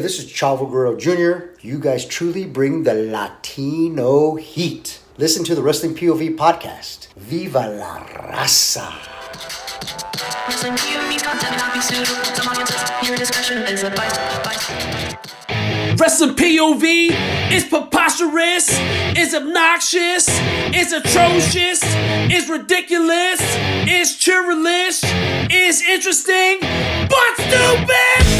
Hey, this is Chavo Guerrero Jr. You guys truly bring the Latino heat. Listen to the Wrestling POV podcast. Viva la raza. Wrestling POV content not be suitable audiences. Your is. Wrestling POV is preposterous, is obnoxious, is atrocious, is ridiculous, is churlish, is interesting, but stupid!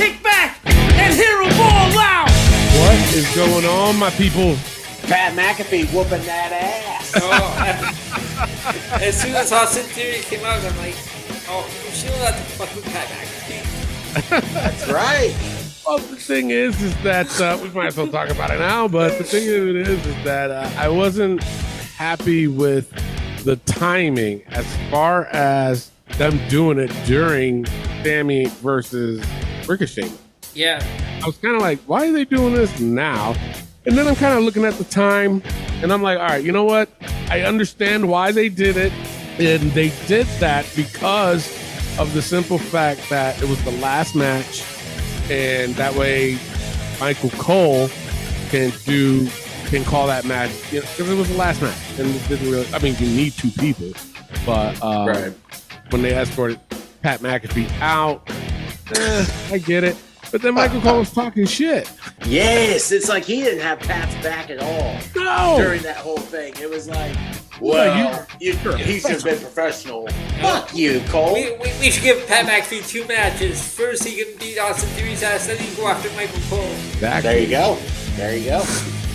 kick back, and hear them all out. What is going on, my people? Pat McAfee whooping that ass. Oh, as soon as Austin Theory came out, I'm like, oh, she don't have to fuck with Pat McAfee. That's right. Well, the thing is, is that uh, we might as well talk about it now. But the thing of it is, is that uh, I wasn't happy with the timing as far as them doing it during Sammy versus Ricochet. Yeah, I was kind of like, why are they doing this now? And then I'm kind of looking at the time, and I'm like, all right, you know what? I understand why they did it, and they did that because of the simple fact that it was the last match, and that way Michael Cole can do can call that match because it was the last match, and it didn't really. I mean, you need two people, but uh, Right. When they escorted Pat McAfee out, eh, I get it. But then Michael Cole was talking shit. Yes, it's like he didn't have Pat's back at all No. during that whole thing. It was like, well, you, he should have been professional. Fuck you, Cole. we, we, we should give Pat McAfee two matches. First, he can beat Austin Theory's ass, then he can go after Michael Cole. Exactly. There you go. There you go.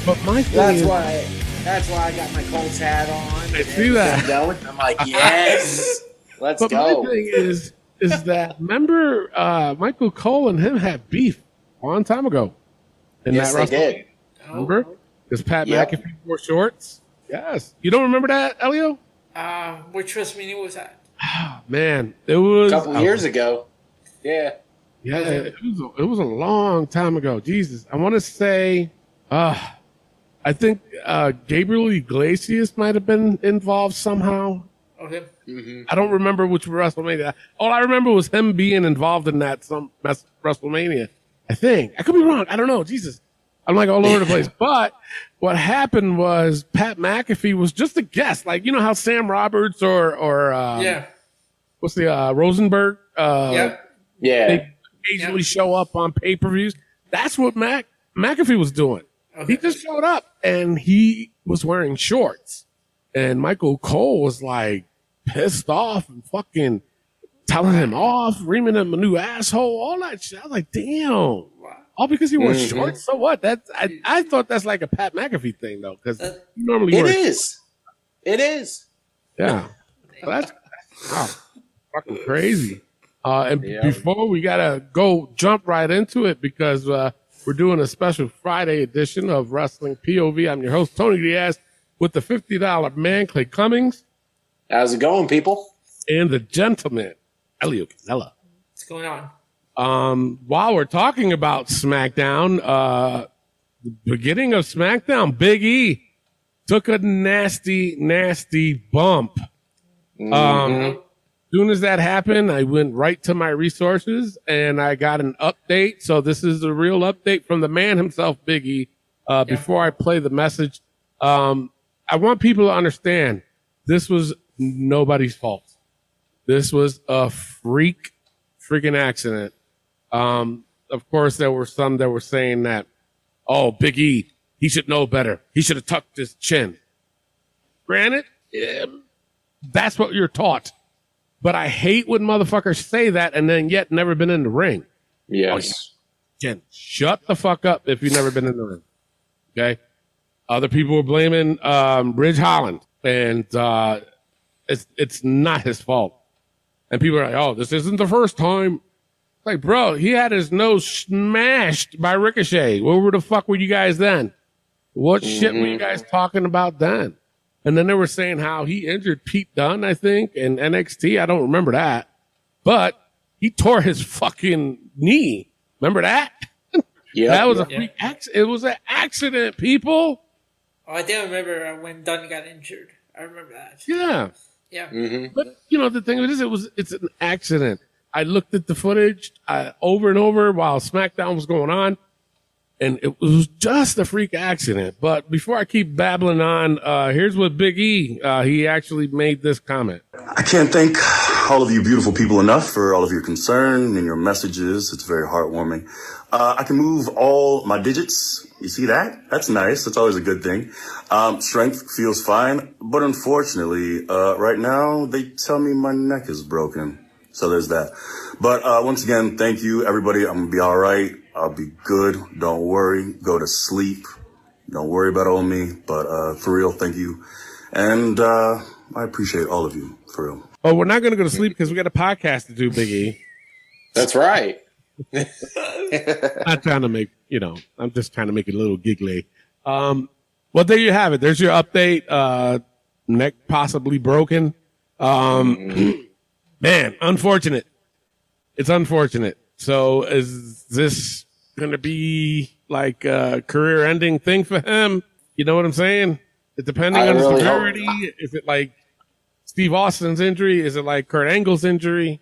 But my thing That's is, why. That's why I got my Colts hat on. I see that. Going. I'm like, yes, let's but go. my thing is, is that remember uh, Michael Cole and him had beef a long time ago. In yes, that they did. Remember? Because Pat Yep. McAfee wore shorts. Yes. You don't remember that, Elio? Uh, which WrestleMania was that? Man, it was A couple years ago. Yeah. Yeah, it was, a, it was a long time ago. Jesus, I want to say, uh, I think uh, Gabriel Iglesias might have been involved somehow. Okay. I don't remember which WrestleMania. All I remember was him being involved in that some WrestleMania. I think I could be wrong. I don't know. Jesus, I'm like all over the place. But what happened was Pat McAfee was just a guest. Like you know how Sam Roberts or or um, yeah. what's the uh, Rosenberg? Uh, Yep. Yeah. They occasionally show up on pay per views. That's what Mac McAfee was doing. Okay. He just showed up and he was wearing shorts. And Michael Cole was like pissed off and fucking telling him off, reaming him a new asshole, all that shit. I was like, damn. All because he wore Mhm. shorts? So what? That's I, I thought that's like a Pat McAfee thing though, because Uh, normally it is. It is. yeah. So that's wow, fucking crazy. Uh, and Yeah. before we gotta go jump right into it because uh, we're doing a special Friday edition of Wrestling POV. I'm your host Tony Diaz with the fifty dollar man Clay Cummings How's it going, people? and the gentleman Elio Canella. What's going on? Um, while we're talking about SmackDown, uh, the beginning of SmackDown, Big E took a nasty, nasty bump. Um, soon as that happened, I went right to my resources and I got an update. So this is a real update from the man himself, Big E. Uh, before I play the message, um, I want people to understand this was nobody's fault. This was a freak, freaking accident. Um, of course, there were some that were saying that, oh, Big E, he should know better. He should have tucked his chin. Granted, eh, that's what you're taught. But I hate when motherfuckers say that and then yet never been in the ring. Yes. Jen, shut the fuck up if you've never been in the ring. Okay. Other people were blaming um, Ridge Holland, and uh, it's it's not his fault. And people are like, "Oh, this isn't the first time." Like, bro, he had his nose smashed by Ricochet. Where were the fuck were you guys then? What shit were you guys talking about then? And then they were saying how he injured Pete Dunne, I think, in NXT. I don't remember that, but he tore his fucking knee. Remember that? Yeah, that was a freak accident. It was an accident, people. Oh, I do remember uh, when Dunne got injured. I remember that. Yeah. Yeah. Mm-hmm. But you know the thing is, it was it's an accident. I looked at the footage uh, over and over while SmackDown was going on, and it was just a freak accident. But before I keep babbling on, uh, here's what Big E uh, he actually made this comment. I can't thank all of you beautiful people enough for all of your concern and your messages. It's very heartwarming. Uh, I can move all my digits. You see that? That's nice. That's always a good thing. Um, strength feels fine, but unfortunately, uh, right now they tell me my neck is broken. So there's that. But uh, once again, thank you, everybody. I'm gonna be all right. I'll be good. Don't worry. Go to sleep. Don't worry about old me. But uh, for real, thank you, and uh, I appreciate all of you for real. Oh, we're not going to go to sleep because we got a podcast to do, Big E. That's right. not trying to make you know. I'm just trying to make it a little giggly. Um, well, there you have it. There's your update. Uh, neck possibly broken. Um, man, unfortunate. It's unfortunate. So is this going to be like a career-ending thing for him? You know what I'm saying? It depending I on the really hope severity. not. Is it like Steve Austin's injury? Is it like Kurt Angle's injury?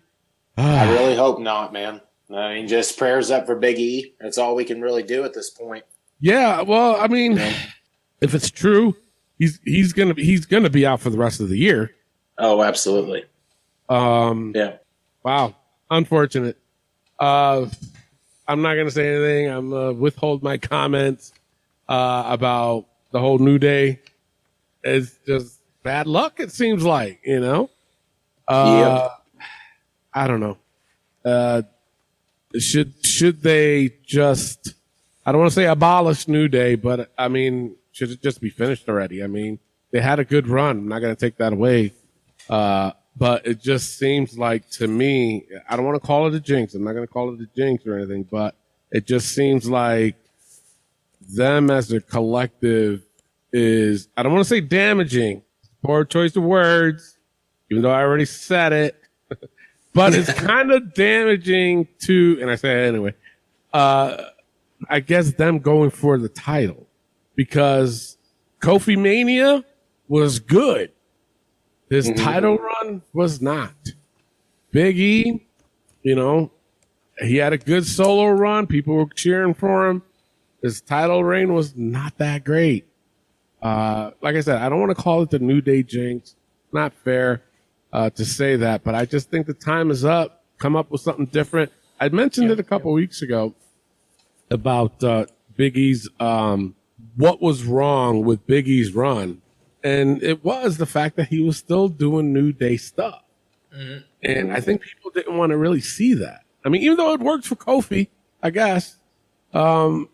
I really hope not, man. I mean, just prayers up for Big E. That's all we can really do at this point. Yeah, well, I mean, if it's true, he's he's gonna be he's gonna be out for the rest of the year. Oh, absolutely. Um, Yeah. wow, unfortunate. Uh, I'm not gonna say anything. I'm uh, withhold my comments uh, about the whole New Day. It's just bad luck. It seems like you know. Uh, I don't know. Uh, should should they just? I don't want to say abolish New Day, but I mean, should it just be finished already? I mean, they had a good run. I'm not going to take that away. Uh, but it just seems like to me, I don't want to call it a jinx. I'm not going to call it a jinx or anything, but it just seems like them as a collective is, I don't want to say damaging, poor choice of words, even though I already said it, but it's kind of damaging to, and I say it anyway, uh, I guess them going for the title because Kofi Mania was good. His title run was not. Big E, you know, he had a good solo run. People were cheering for him. His title reign was not that great. Uh, like I said, I don't want to call it the New Day jinx. Not fair uh, to say that, but I just think the time is up. Come up with something different. I mentioned it a couple weeks ago about uh, Big E's um, what was wrong with Biggie's run, and it was the fact that he was still doing New Day stuff, and I think people didn't want to really see that. I mean, even though it worked for Kofi, I guess, um,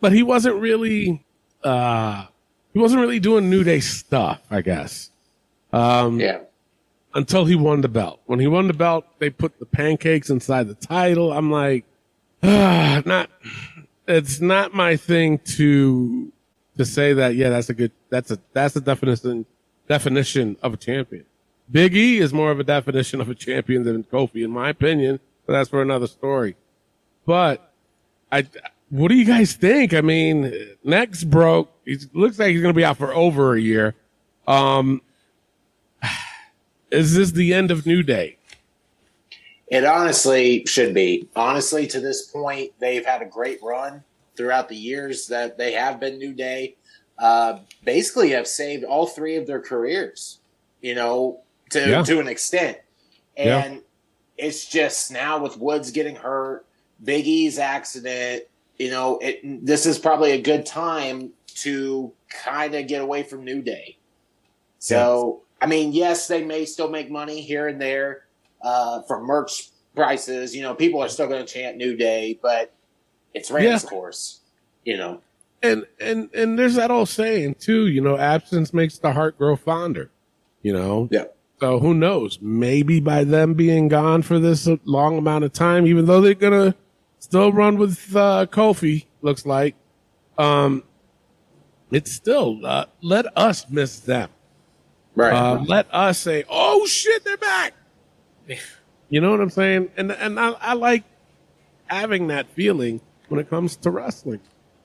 but he wasn't really uh, he wasn't really doing New Day stuff. I guess Yeah. until he won the belt. When he won the belt, they put the pancakes inside the title. I'm like, ah, not. It's not my thing to to say that. Yeah, that's a good. That's a that's the definition definition of a champion. Big E is more of a definition of a champion than Kofi, in my opinion. But that's for another story. But I, what do you guys think? I mean, neck's broke. He looks like he's going to be out for over a year. Um, is this the end of New Day? It honestly should be. Honestly, to this point, they've had a great run throughout the years that they have been New Day. Uh, basically, have saved all three of their careers, you know, to Yeah. to an extent. Yeah. And it's just now with Woods getting hurt, Big E's accident, you know, it this is probably a good time to kind of get away from New Day. So, I mean, yes, they may still make money here and there uh, from merch prices. You know, people are still going to chant New Day, but it's ran Yeah. course. You know, And and and there's that old saying too. You know, absence makes the heart grow fonder. You know. Yeah. So who knows? Maybe by them being gone for this long amount of time, even though they're gonna still run with uh, Kofi, looks like, um, it's still uh, let us miss them. Right. Uh, let us say, "Oh shit, they're back." You know what I'm saying? And and I, I like having that feeling when it comes to wrestling.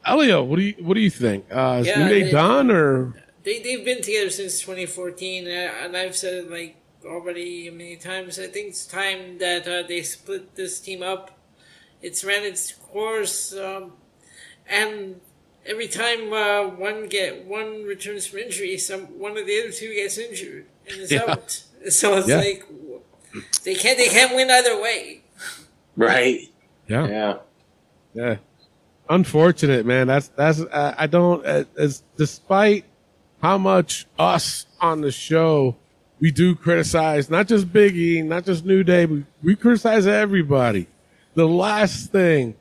Elio, what do you what do you think? Uh, is Yeah, New Day it- done or They they've been together since 2014, uh, and I've said it like already many times. I think it's time that uh, they split this team up. It's ran its course, um, and every time uh, one get one returns from injury, some one of the other two gets injured and is Yeah. out. So it's Yeah. like they can't they can't win either way. right. yeah Yeah. yeah unfortunate man that's that's uh, I don't uh, as despite how much us on the show we do criticize not just Biggie not just New Day we, we criticize everybody the last thing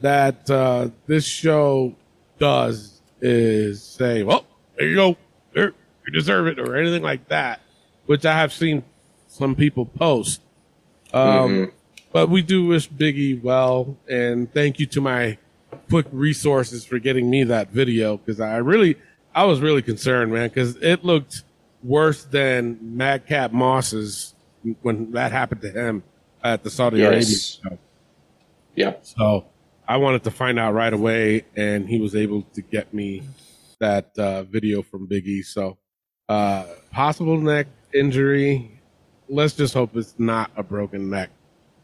that uh, this show does is say, "Well, there you go, there you deserve it," or anything like that, which I have seen some people post. Um, But we do wish Biggie well, and thank you to my quick resources for getting me that video because I really, I was really concerned, man, because it looked worse than Madcap Moss's when that happened to him at the Saudi Arabia show. Yep. So I wanted to find out right away, and he was able to get me that uh, video from Biggie. So uh, possible neck injury. Let's just hope it's not a broken neck.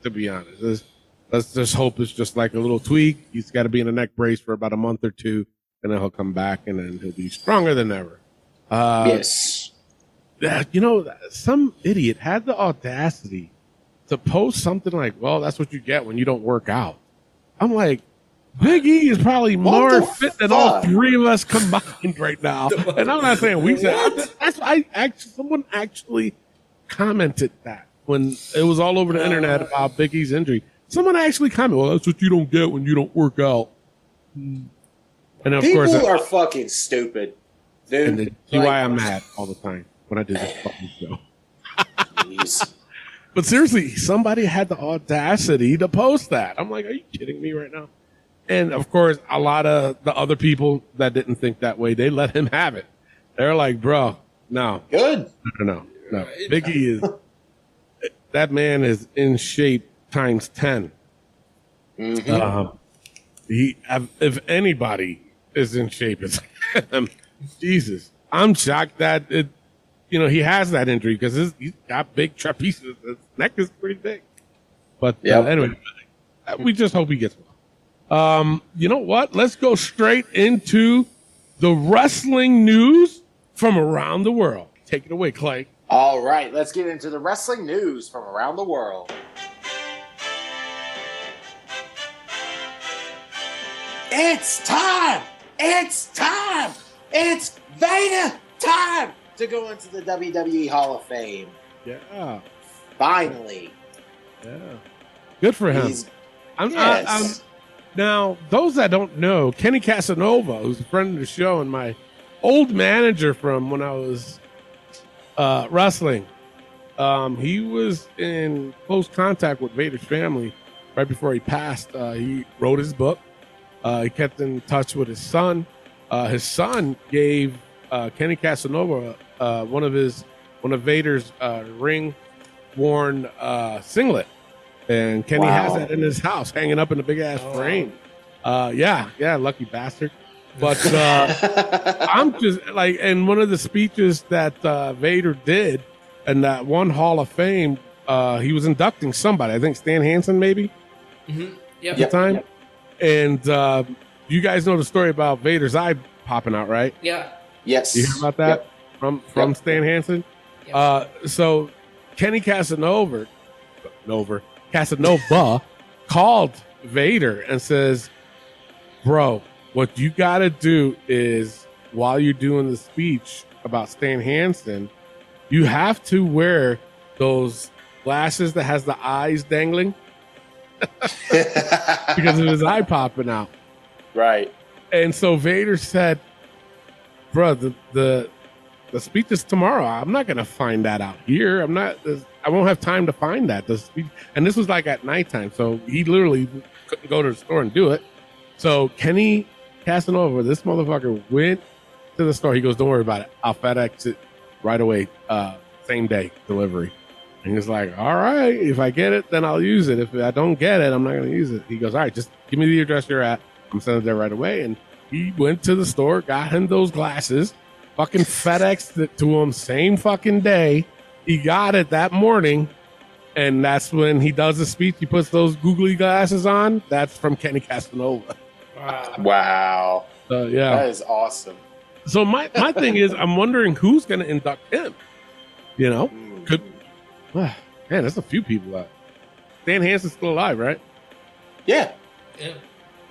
To be honest, let's, let's just hope it's just like a little tweak. He's got to be in a neck brace for about a month or two, and then he'll come back, and then he'll be stronger than ever. Uh, yes. you know, some idiot had the audacity to post something like, well, that's what you get when you don't work out. I'm like, Big E is probably more fit than all three of us combined right now. And I'm not saying we said, that's, I actually, someone actually commented that when it was all over the internet uh. about Big E's injury. Someone actually commented, well, that's what you don't get when you don't work out. And of People course, are fucking stupid, dude. and see Like, why I'm mad all the time when I do this fucking show. But seriously, somebody had the audacity to post that. I'm like, are you kidding me right now? And of course, a lot of the other people that didn't think that way, they let him have it. They're like, bro, no, Good. no, no, no. Biggie is, that man is in shape times 10. Um, he, if anybody is in shape, it's him. Jesus. I'm shocked that it, you know, he has that injury because he's got big trapezius. His neck is pretty big. But uh, anyway, we just hope he gets well. Um, you know what? Let's go straight into the wrestling news from around the world. Take it away, Clay. All right, let's get into the wrestling news from around the world. It's time! It's time! It's Vader time to go into the WWE Hall of Fame. Yeah, Finally. yeah. Good for him. He's, I'm, yes. I, I'm, now, those that don't know, Kenny Casanova, who's a friend of the show and my old manager from when I was uh, wrestling, um, he was in close contact with Vader's family right before he passed. Uh, he wrote his book. Uh, he kept in touch with his son. Uh, his son gave uh, Kenny Casanova uh, one of his one of Vader's uh, ring worn uh, singlet, and Kenny has that in his house, hanging up in a big ass frame. Uh, yeah, yeah, lucky bastard. But uh, I'm just like, in one of the speeches that uh, Vader did, and that one Hall of Fame, uh, he was inducting somebody. I think Stan Hansen, maybe Yep. at the time. And uh, you guys know the story about Vader's eye popping out, right? Yeah. Yes. You hear about that Yep. from from Yep. Stan Hansen? Yep. Uh, so Kenny Casanova, Nova, Casanova called Vader and says, "Bro, what you got to do is while you're doing the speech about Stan Hansen, you have to wear those glasses that has the eyes dangling because of his eye popping out." right. And so Vader said, "Bro, the the the speech is tomorrow. I'm not gonna find that out here. I'm not. I won't have time to find that. The speech, and this was like at nighttime, so he literally couldn't go to the store and do it. So Kenny Casanova, this motherfucker went to the store. He goes, "Don't worry about it. I'll FedEx it right away, uh, same day delivery." And he's like, "All right, if I get it, then I'll use it. If I don't get it, I'm not gonna use it." He goes, "All right, just give me the address you're at. I'm sending it there right away." And he went to the store, got him those glasses, fucking FedExed it to him same fucking day. He got it that morning, and that's when he does the speech. He puts those googly glasses on. That's from Kenny Casanova. Wow. Wow, Uh, yeah. that is awesome. So my my thing is, I'm wondering who's going to induct him. You know, Mm. could man, there's a few people. Out. Dan Hansen's still alive, right? Yeah, Yeah.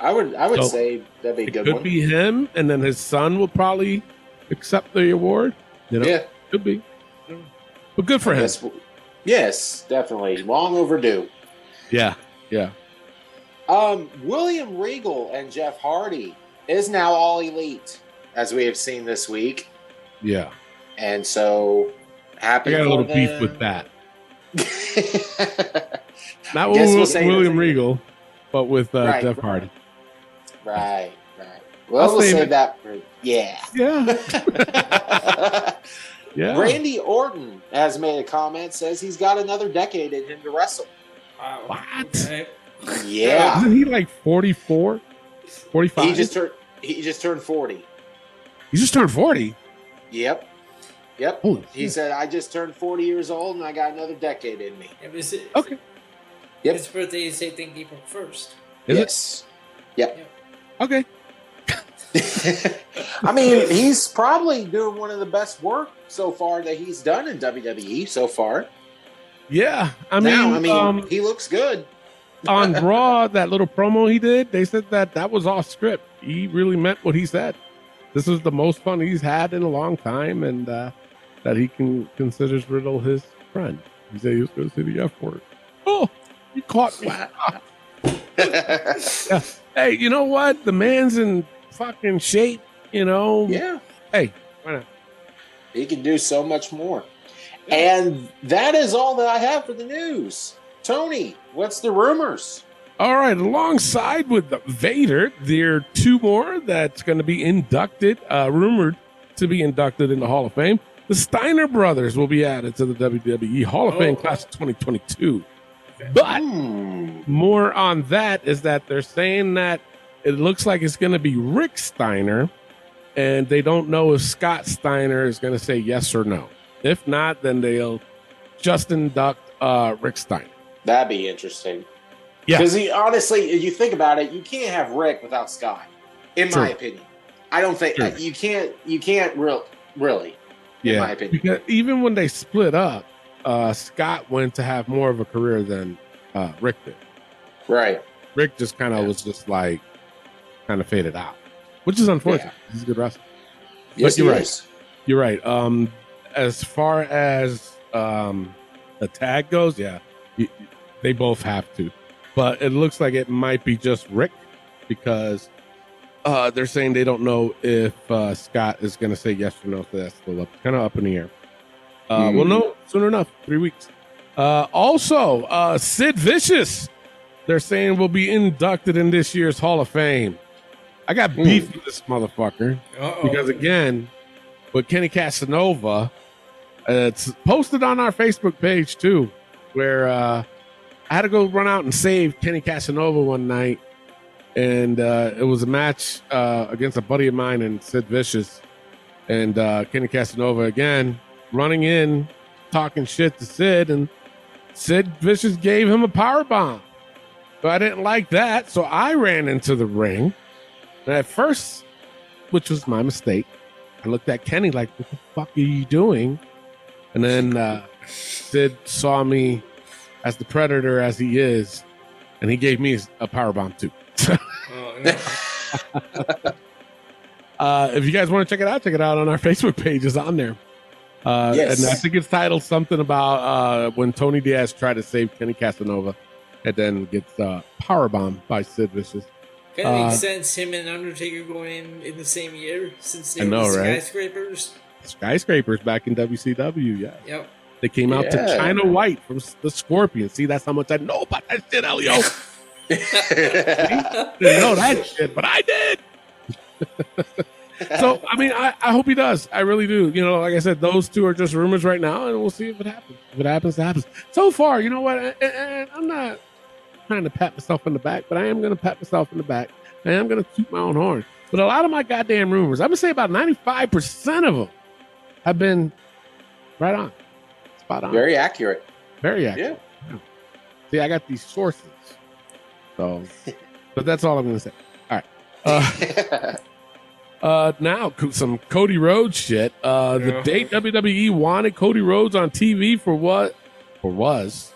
I would. I would So, say that'd be a It good could one. be him, and then his son will probably accept the award. You know, Yeah, could be. But good for him. Yes, yes, definitely. Long overdue. Yeah, yeah. Um, William Regal and Jeff Hardy is now all elite, as we have seen this week, Yeah, and so happy. I got a little beef with that. Not with we'll William. Regal, but with uh, Right, Jeff. Hardy. Right. Right. Well, I'll we'll save save that for yeah. Yeah, yeah. Randy Orton has made a comment. Says he's got another decade in him to wrestle. Wow. What? Okay. Yeah, Isn't he like 44? 45? he just turned. He just turned forty. he just turned 40. Yep. Yep. Holy He shit. said, I just turned 40 years old and I got another decade in me. It was it, Okay. Yep. his birthday is I think April first. Is yes. Yep. it? Okay. I mean, he's probably doing one of the best work so far that he's done in WWE so far. Yeah. I mean, now, I mean, um, he looks good. on Raw, that little promo he did, they said that that was off script. He really meant what he said. This is the most fun he's had in a long time, and uh, that he can considers Riddle his friend. He said he was going to say the F word. Oh, you caught me. Yeah. Hey, you know what? The man's in fucking shape. You know. yeah, Hey, why not? he can do so much more. And that is all that I have for the news. Tony, what's the rumors? All right, alongside with the Vader, there are two more that's going to be inducted, uh, rumored to be inducted in the Hall of Fame. The Steiner brothers will be added to the WWE Hall of Fame Oh. class of 2022. But more on that is that they're saying that it looks like it's going to be Rick Steiner, and they don't know if Scott Steiner is going to say yes or no. If not, then they'll just induct uh, Rick Steiner. That'd be interesting. Yeah. Because honestly, if you think about it, you can't have Rick without Scott. In my opinion, I don't think True. you can't. You can't real really. in my opinion. Because even when they split up, uh, Scott went to have more of a career than uh, Rick did. Right. Rick just kind of Yeah. was just like kind of faded out, which is unfortunate. He's a good wrestler. Yes, you're he right. is. You're right. Um, as far as um, the tag goes, yeah, they both have to. But it looks like it might be just Rick because uh, they're saying they don't know if uh, Scott is going to say yes or no. So that's still up, kind of up in the air. Uh, We'll Hmm. know soon enough. Three weeks. Uh, also, uh, Sid Vicious, they're saying will be inducted in this year's Hall of Fame. I got Hmm. beef with this motherfucker Uh-oh. because again, with Kenny Casanova, uh, it's posted on our Facebook page too, where uh, I had to go run out and save Kenny Casanova one night, and uh, it was a match uh, against a buddy of mine and Sid Vicious, and uh, Kenny Casanova again running in, talking shit to Sid, and Sid Vicious gave him a power bomb. But I didn't like that, so I ran into the ring. And at first, which was my mistake, I looked at Kenny like, "What the fuck are you doing?" And then uh, Sid saw me as the predator as he is, and he gave me a power bomb too. Oh, uh, if you guys want to check it out, check it out on our Facebook page. It's on there. Uh, Yes. And I think it's titled something about uh, when Tony Diaz tried to save Kenny Casanova, and then gets uh, power bombed by Sid Vicious. Kind of Uh, makes sense. Him and Undertaker going in in the same year since they I were know, right? skyscrapers. skyscrapers back in WCW. Yeah, Yep. they came out to China White from the Scorpion. See, that's how much I know about that shit, Elio. Didn't know that shit, but I did. so I mean, I, I hope he does. I really do. You know, like I said, those two are just rumors right now, and we'll see if it happens. If it happens, it happens. So far, you know what? I, I'm not trying to pat myself in the back, but I am going to pat myself in the back. I am going to toot my own horn. But a lot of my goddamn rumors, I'm going to say about 95 percent of them, have been right on, spot on, very, accurate. Very accurate. accurate. See, I got these sources, so. but that's all I'm going to say. All right. Uh, Uh, now some Cody Rhodes shit. Uh, the date WWE wanted Cody Rhodes on TV for what, or was,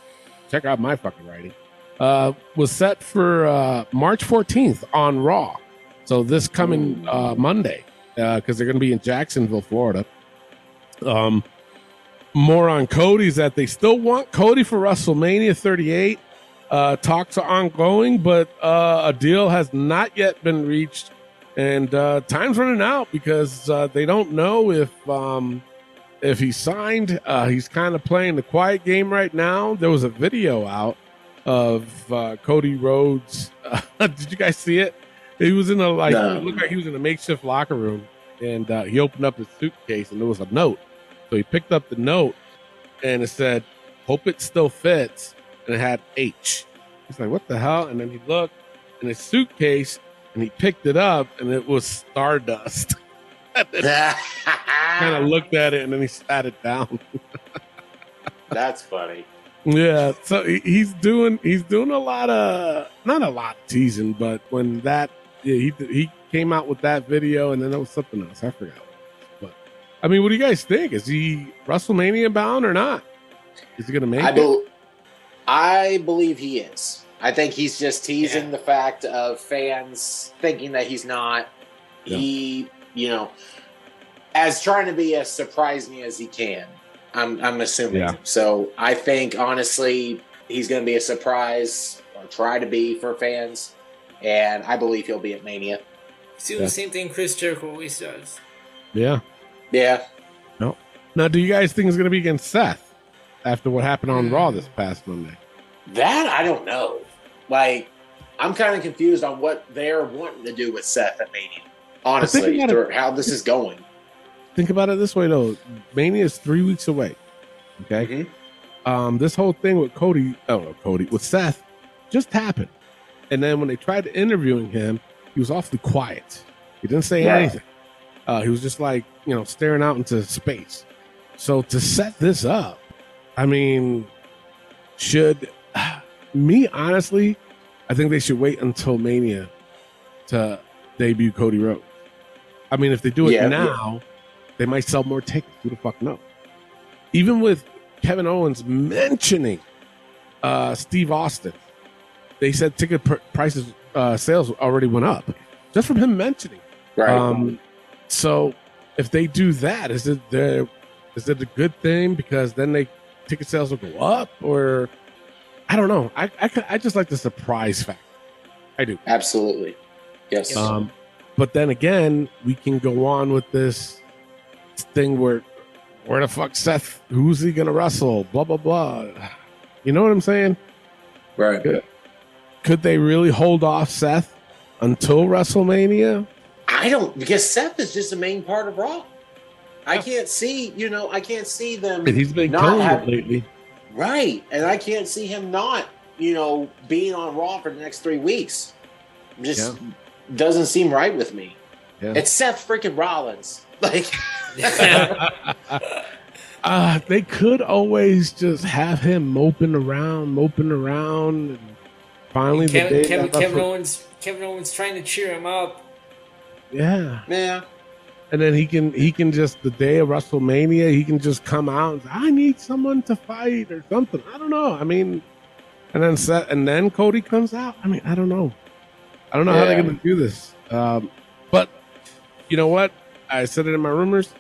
check out my fucking writing, uh, was set for uh, March 14th on Raw. So this coming uh, Monday, because they're going to be in Jacksonville, Florida. Um, more on Cody's that they still want Cody for WrestleMania 38. Uh, talks are ongoing, but uh, a deal has not yet been reached and uh, time's running out because uh, they don't know if um, if he signed. Uh, he's kind of playing the quiet game right now. There was a video out of uh, Cody Rhodes. did you guys see it? He was in a like No. it looked like he was in a makeshift locker room, and uh, he opened up his suitcase and there was a note. So he picked up the note, and it said, "Hope it still fits," and it had H. He's like, "What the hell?" And then he looked in his suitcase and he picked it up and it was stardust. kind of looked at it and then he sat it down. That's funny. yeah, so he's doing he's doing a lot of not a lot of teasing, but when that yeah, he he came out with that video and then there was something else I forgot. But I mean, what do you guys think? Is he WrestleMania bound or not? Is he gonna make I, it? bel I believe he is. I think he's just teasing Yeah. the fact of fans thinking that he's not. Yeah. He, you know, as trying to be as surprising as he can. I'm, I'm assuming. Yeah. So I think honestly, he's going to be a surprise or try to be for fans, and I believe he'll be at Mania. He's doing Yeah. the same thing Chris Jericho always does. Yeah. Yeah, No. Now, do you guys think it's gonna be against Seth after what happened on Hmm. Raw this past Monday? that I don't know. Like, I'm kind of confused on what they're wanting to do with Seth at Mania. Honestly, or how this is going. think about it this way though mania is three weeks away okay Mhm. um this whole thing with cody oh no cody with seth just happened and then when they tried interviewing him he was awfully quiet he didn't say Right. anything uh he was just like you know staring out into space so to set this up i mean should me honestly i think they should wait until mania to debut cody rhodes i mean if they do it Yeah, now they might sell more tickets. Who the fuck knows? Even with Kevin Owens mentioning uh, Steve Austin, they said ticket pr- prices, uh, sales already went up just from him mentioning. Right. Um, so if they do that, is it the is it a good thing because then they ticket sales will go up, or I don't know. I I, I just like the surprise factor. I do. Absolutely. Yes. Um, but then again, we can go on with this thing where where the fuck Seth? Who's he gonna wrestle? Blah blah blah. You know what I'm saying? right. Good. Could they really hold off Seth until WrestleMania? I don't because Seth is just the main part of Raw. I can't see, you know, I can't see them And he's been not killing have- it lately. Right, and I can't see him not, you know, being on Raw for the next three weeks. Just doesn't seem right with me. Yeah. It's Seth freaking Rollins. Like, Uh, they could always just have him moping around, moping around. And finally, the Kevin, day Kevin, that Kevin Wrestle- Owens, Kevin Owens trying to cheer him up. yeah, yeah, and then he can he can just the day of WrestleMania he can just come out and say, I need someone to fight or something. I don't know. I mean, and then Seth, and then Cody comes out. I mean, I don't know. I don't know how they're going to do this. Um, but you know what? I said it in my rumors.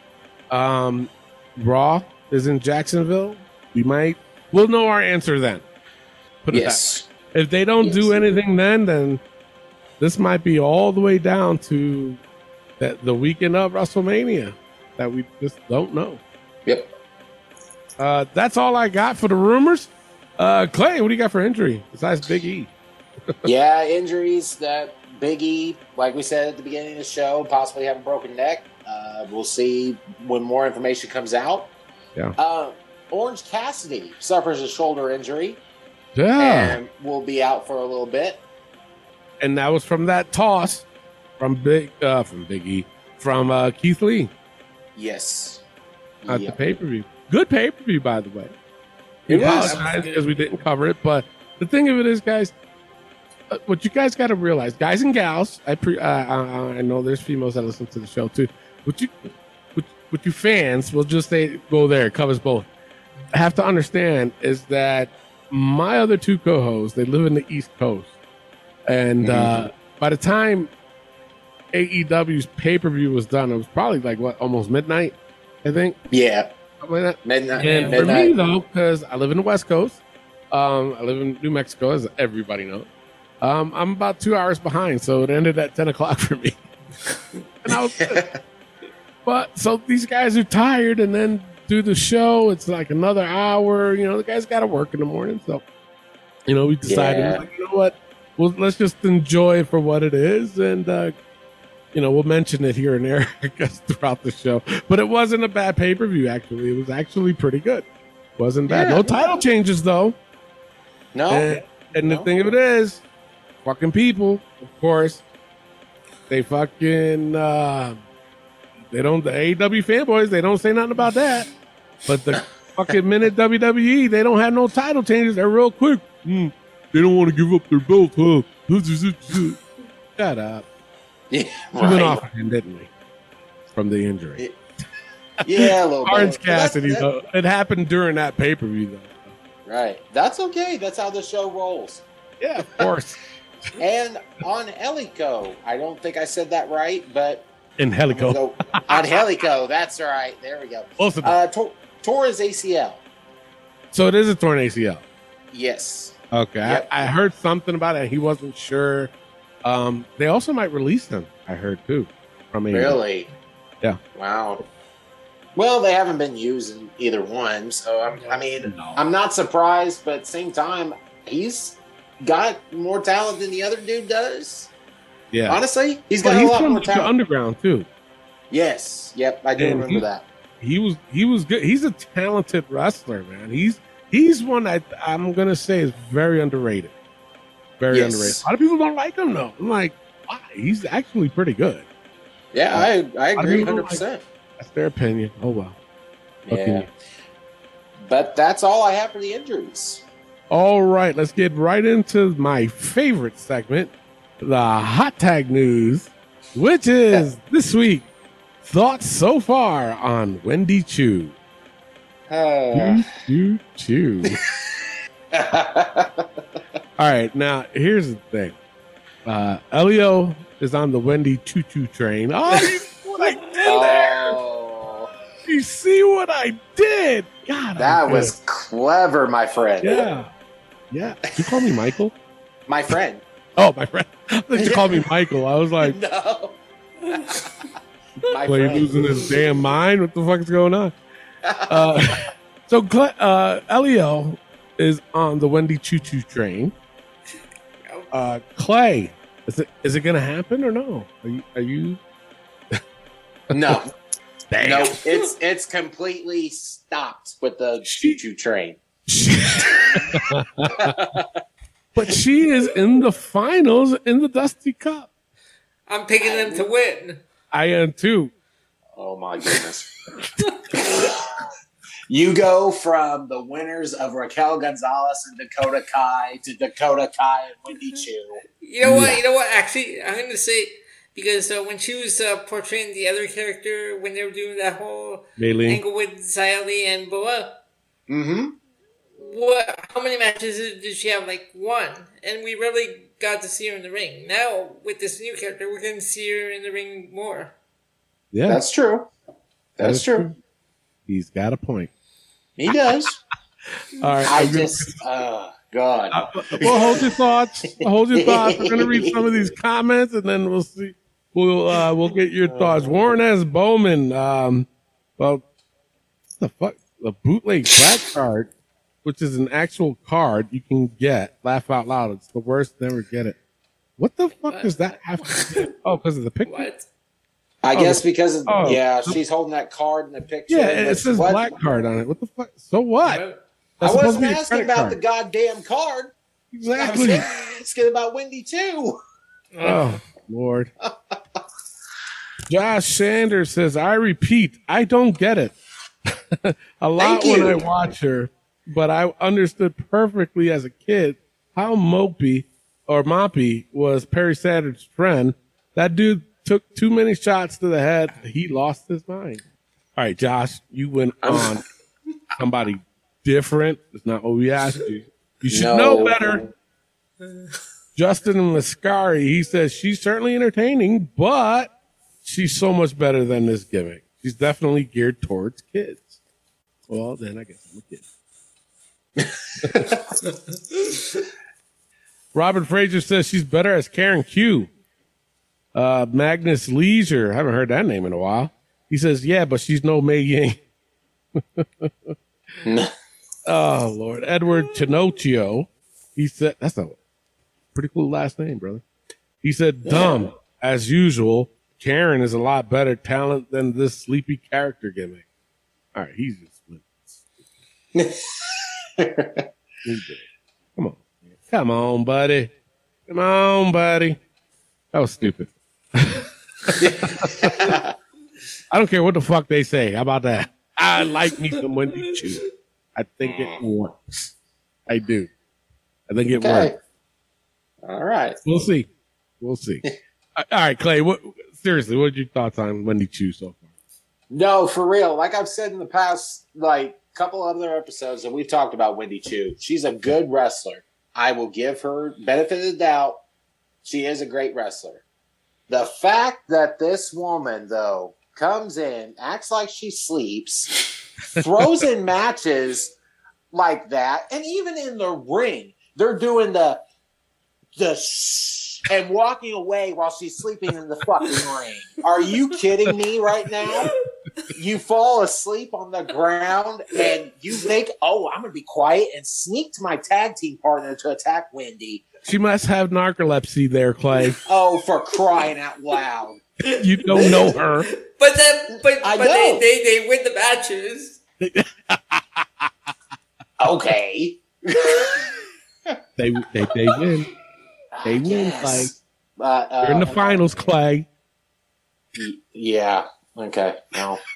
Um, Raw is in Jacksonville. We might we'll know our answer then. Put it yes. If they don't do anything then, then this might be all the way down to that the weekend of WrestleMania. that we just don't know. Yep. Uh, that's all I got for the rumors. Uh, Clay, what do you got for injury besides Big E? yeah, injuries that Big E, like we said at the beginning of the show, possibly have a broken neck. Uh, we'll see when more information comes out. Yeah. Uh, Orange Cassidy suffers a shoulder injury Yeah, and will be out for a little bit. and that was from that toss from Big uh, from Big E from uh, Keith Lee Yes. at Yep. the pay per view. Good pay per view, by the way. We It was. apologize because we didn't cover it, but the thing of it is, guys, uh, what you guys got to realize, guys and gals, I pre, uh, I, know there's females that listen to the show too. What you, what, what you fans will just say go there. Covers both. Have to understand is that my other two co-hosts they live in the East Coast, and uh, by the time AEW's pay per view was done, it was probably like what almost midnight, I think. Yeah. Like that. Midnight. And for me though, because I live in the West Coast, um, I live in New Mexico, as everybody knows. Um, I'm about two hours behind, so it ended at ten o'clock for me. and I was, but so these guys are tired, and then do the show. It's like another hour. You know, the guys got to work in the morning, so you know we decided, Yeah. like, you know what? Well, let's just enjoy for what it is, and uh, you know we'll mention it here and there, I guess, throughout the show. But it wasn't a bad pay per view. Actually, it was actually pretty good. Wasn't bad. Yeah. No title changes though. no. And, and the thing of it is, fucking people, of course, they fucking uh, they don't the AEW fanboys. They don't say nothing about that. But the fucking minute WWE, they don't have no title changes. They're real quick. Hmm, they don't want to give up their belt, huh? Shut up. Yeah. We went off again, didn't we? From the injury. Yeah, a little bit. Orange Cassidy, that- though. It happened during that pay per view, though. Right. That's okay. That's how the show rolls. Yeah, of course. And Angelico, I don't think I said that right, but Angelico. go- Angelico, that's right. There we go. Enough. Uh, tore ACL. so it is a torn ACL. Yes. Okay, Yep. I, I heard something about it. He wasn't sure. Um, they also might release them. I heard too. From AEW. Really? Yeah. Wow. Well, they haven't been using either one, so I'm, I mean, I'm not surprised, but at the same time, he's got more talent than the other dude does. Yeah. Honestly, he's got he's a lot from more the talent. underground too. yes. Yep. I do And remember he- that. He was he was good. He's a talented wrestler, man. He's he's one that I'm gonna say is very underrated. Very Yes. underrated. A lot of people don't like him though. I'm like, why? He's actually pretty good. Yeah, I, I agree people don't 100%. That's their opinion. Oh well. What Yeah. you- But that's all I have for the injuries. All right, let's get right into my favorite segment, the hot tag news, which is this week. Thoughts so far on Wendy Choo? Uh, Choo choo. All right, now here's the thing. Uh, Elio is on the Wendy Choo Choo train. Oh, you see what I did there? oh, You see what I did? God, that I'm was clever, my friend. yeah, yeah. Did you call me Michael? My friend. Oh, my friend. I thought you call me Michael. I was like, no. my losing his damn mind. What the fuck is going on? Uh, so uh, Elio is on the Wendy Choo Choo train. Uh, Clay, is it is it gonna happen or no? Are you are you? No. Damn. No, it's it's completely stopped with the choo choo train. but she is in the finals in the Dusty Cup. I'm picking them to win. I am too. Oh my goodness. you go from the winners of Raquel Gonzalez and Dakota Kai to Dakota Kai and Wendy Choo. You know what? You know what? Actually, I'm going to say because uh, when she was uh, portraying the other character when they were doing that whole Mei Ying. angle with Xia Li and Boa, Mm-hmm. what? How many matches did did she have? Like one, and we really got to see her in the ring. Now with this new character, we're going to see her in the ring more. Yeah, That's true. That's is true. He's got a point. He does. All right, I I'm just, oh, God. well, hold your thoughts. Hold your thoughts. We're gonna read some of these comments, and then we'll see. We'll uh, we'll get your thoughts. Warren S. Bowman. Um, Well, what the fuck? The bootleg black card, which is an actual card you can get. Laugh out loud. It's the worst. Never get it. What the fuck does that have to do? Oh, because of the picture? What? I Oh, guess because of, oh. yeah, she's holding that card in the picture. Yeah, it it's says what- black card on it. What the fuck? So what? That's I wasn't to be a asking about card. the goddamn card. I was Exactly. asking about Wendy too. Oh, Lord. Josh Sanders says, I repeat, I don't get it. a lot when. I watch her, but I understood perfectly as a kid how mopey or moppy was Perry Sanders' friend. That dude took too many shots to the head. He lost his mind. All right, Josh, you went on somebody different. It's not what we asked you. You should No. know better. Justin Mascari, he says she's certainly entertaining, but she's so much better than this gimmick. She's definitely geared towards kids. Well, then I guess I'm a kid. Robert Fraser says she's better as Karen Q. Uh, Magnus Leisure, I haven't heard that name in a while. He says, yeah, but she's no Mei Ying. oh, Lord. Edward Chinocchio, he said, that's a pretty cool last name, brother. He said, dumb, as usual. Karen is a lot better talent than this sleepy character gimmick. All right, he's just. Come on. Come on, buddy. Come on, buddy. That was stupid. I don't care what the fuck they say. How about that? I like me some Wendy Choo. I think it mm. works. I do. I think it Okay. works. All right. We'll see. We'll see. All right, Clay. What seriously? What are your thoughts on Wendy Choo so far? No, for real. Like I've said in the past, like couple other episodes that we've talked about Wendy Choo. She's a good wrestler. I will give her benefit of the doubt. She is a great wrestler. The fact that this woman though comes in, acts like she sleeps, throws in matches like that, and even in the ring, they're doing the the shh and walking away while she's sleeping in the fucking ring. Are you kidding me right now? You fall asleep on the ground and you think, oh, I'm going to be quiet and sneak to my tag team partner to attack Wendy. She must have narcolepsy there, Clay. Oh, for crying out loud. You don't know her. But then, but, I but they, know. they they win the matches. Okay. They they they win. They win, Clay. But, uh, They're in the finals, Clay. y- Yeah. Okay. No.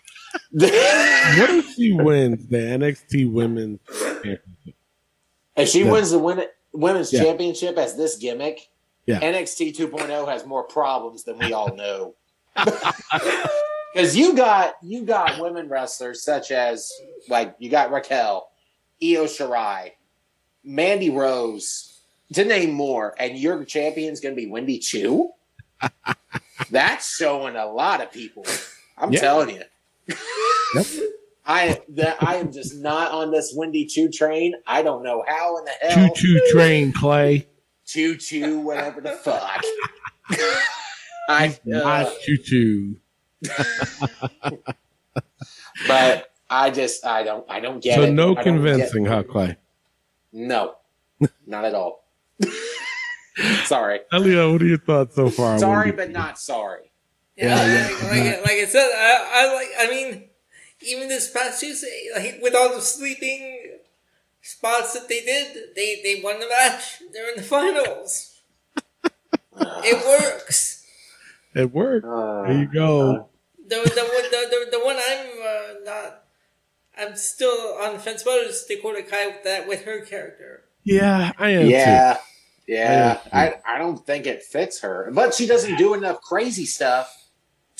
What if she wins the NXT Women's Championship? if she Yeah. wins the win- women's Yeah. championship as this gimmick, Yeah. NXT 2.0 has more problems than we all know. Because you got you got women wrestlers such as like you got Raquel, Io Shirai, Mandy Rose, to name more, and your champion's going to be Wendy Choo. That's showing a lot of people. I'm Yeah. telling you. I that I am just not on this Wendy Choo train. I don't know how in the Choo hell choo train, Clay. choo choo whatever the fuck. I uh, Not choo choo. but I just I don't I don't get it. So it. no convincing, huh, Clay? No, not at all. sorry, Elio, what are your thoughts so far? sorry, but not sorry. Yeah, Yeah, like, like, like I said, I, I like. I mean, even this past Tuesday, like with all the sleeping spots that they did, they they won the match. They're in the finals. it works. It worked. Uh, There you go. The the one the, the, the one I'm uh, not. I'm still on the fence about is Dakota Kai with that with her character. Yeah, I am yeah, yeah. I I I don't think it fits her, but she doesn't do enough crazy stuff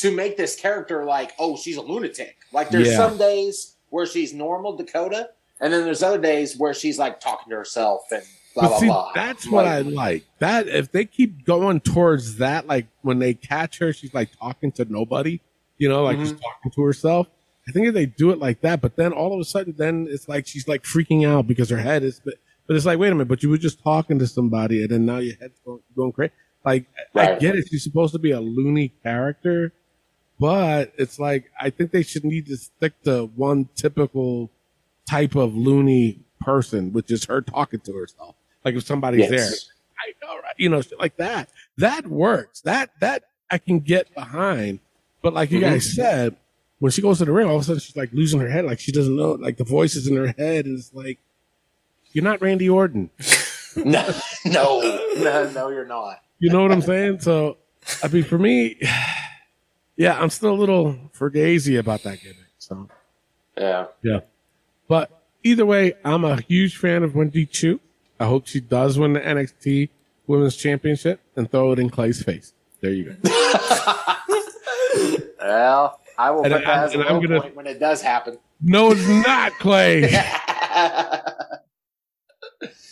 to make this character like, oh, she's a lunatic. Like there's Yeah. some days where she's normal Dakota, and then there's other days where she's like talking to herself and blah But blah see, blah. that's what I Like, like. That if they keep going towards that, like when they catch her, she's like talking to nobody, you know, like she's mm-hmm. talking to herself. I think if they do it like that, but then all of a sudden, then it's like she's like freaking out because her head is. But, but it's like, wait a minute, but you were just talking to somebody, and then now your head's going, going crazy. Like I get it, she's supposed to be a loony character, but it's like I think they should need to stick to one typical type of loony person, which is her talking to herself. Like if somebody's there, Yes. I know, right? You know, like that. That works. That that I can get behind. But like you mm-hmm. guys said, when she goes to the ring, all of a sudden she's like losing her head, like she doesn't know, like the voices in her head, and it's like, you're not Randy Orton. No, no, no, no, you're not. You know what I'm saying? So, I mean, for me, yeah, I'm still a little forgazy about that gimmick. So, Yeah. yeah. But either way, I'm a huge fan of Wendy Choo. I hope she does win the NXT Women's Championship and throw it in Clay's face. There you go. Well, I will And put I- that as a and I'm gonna- point when it does happen. No, it's not Clay.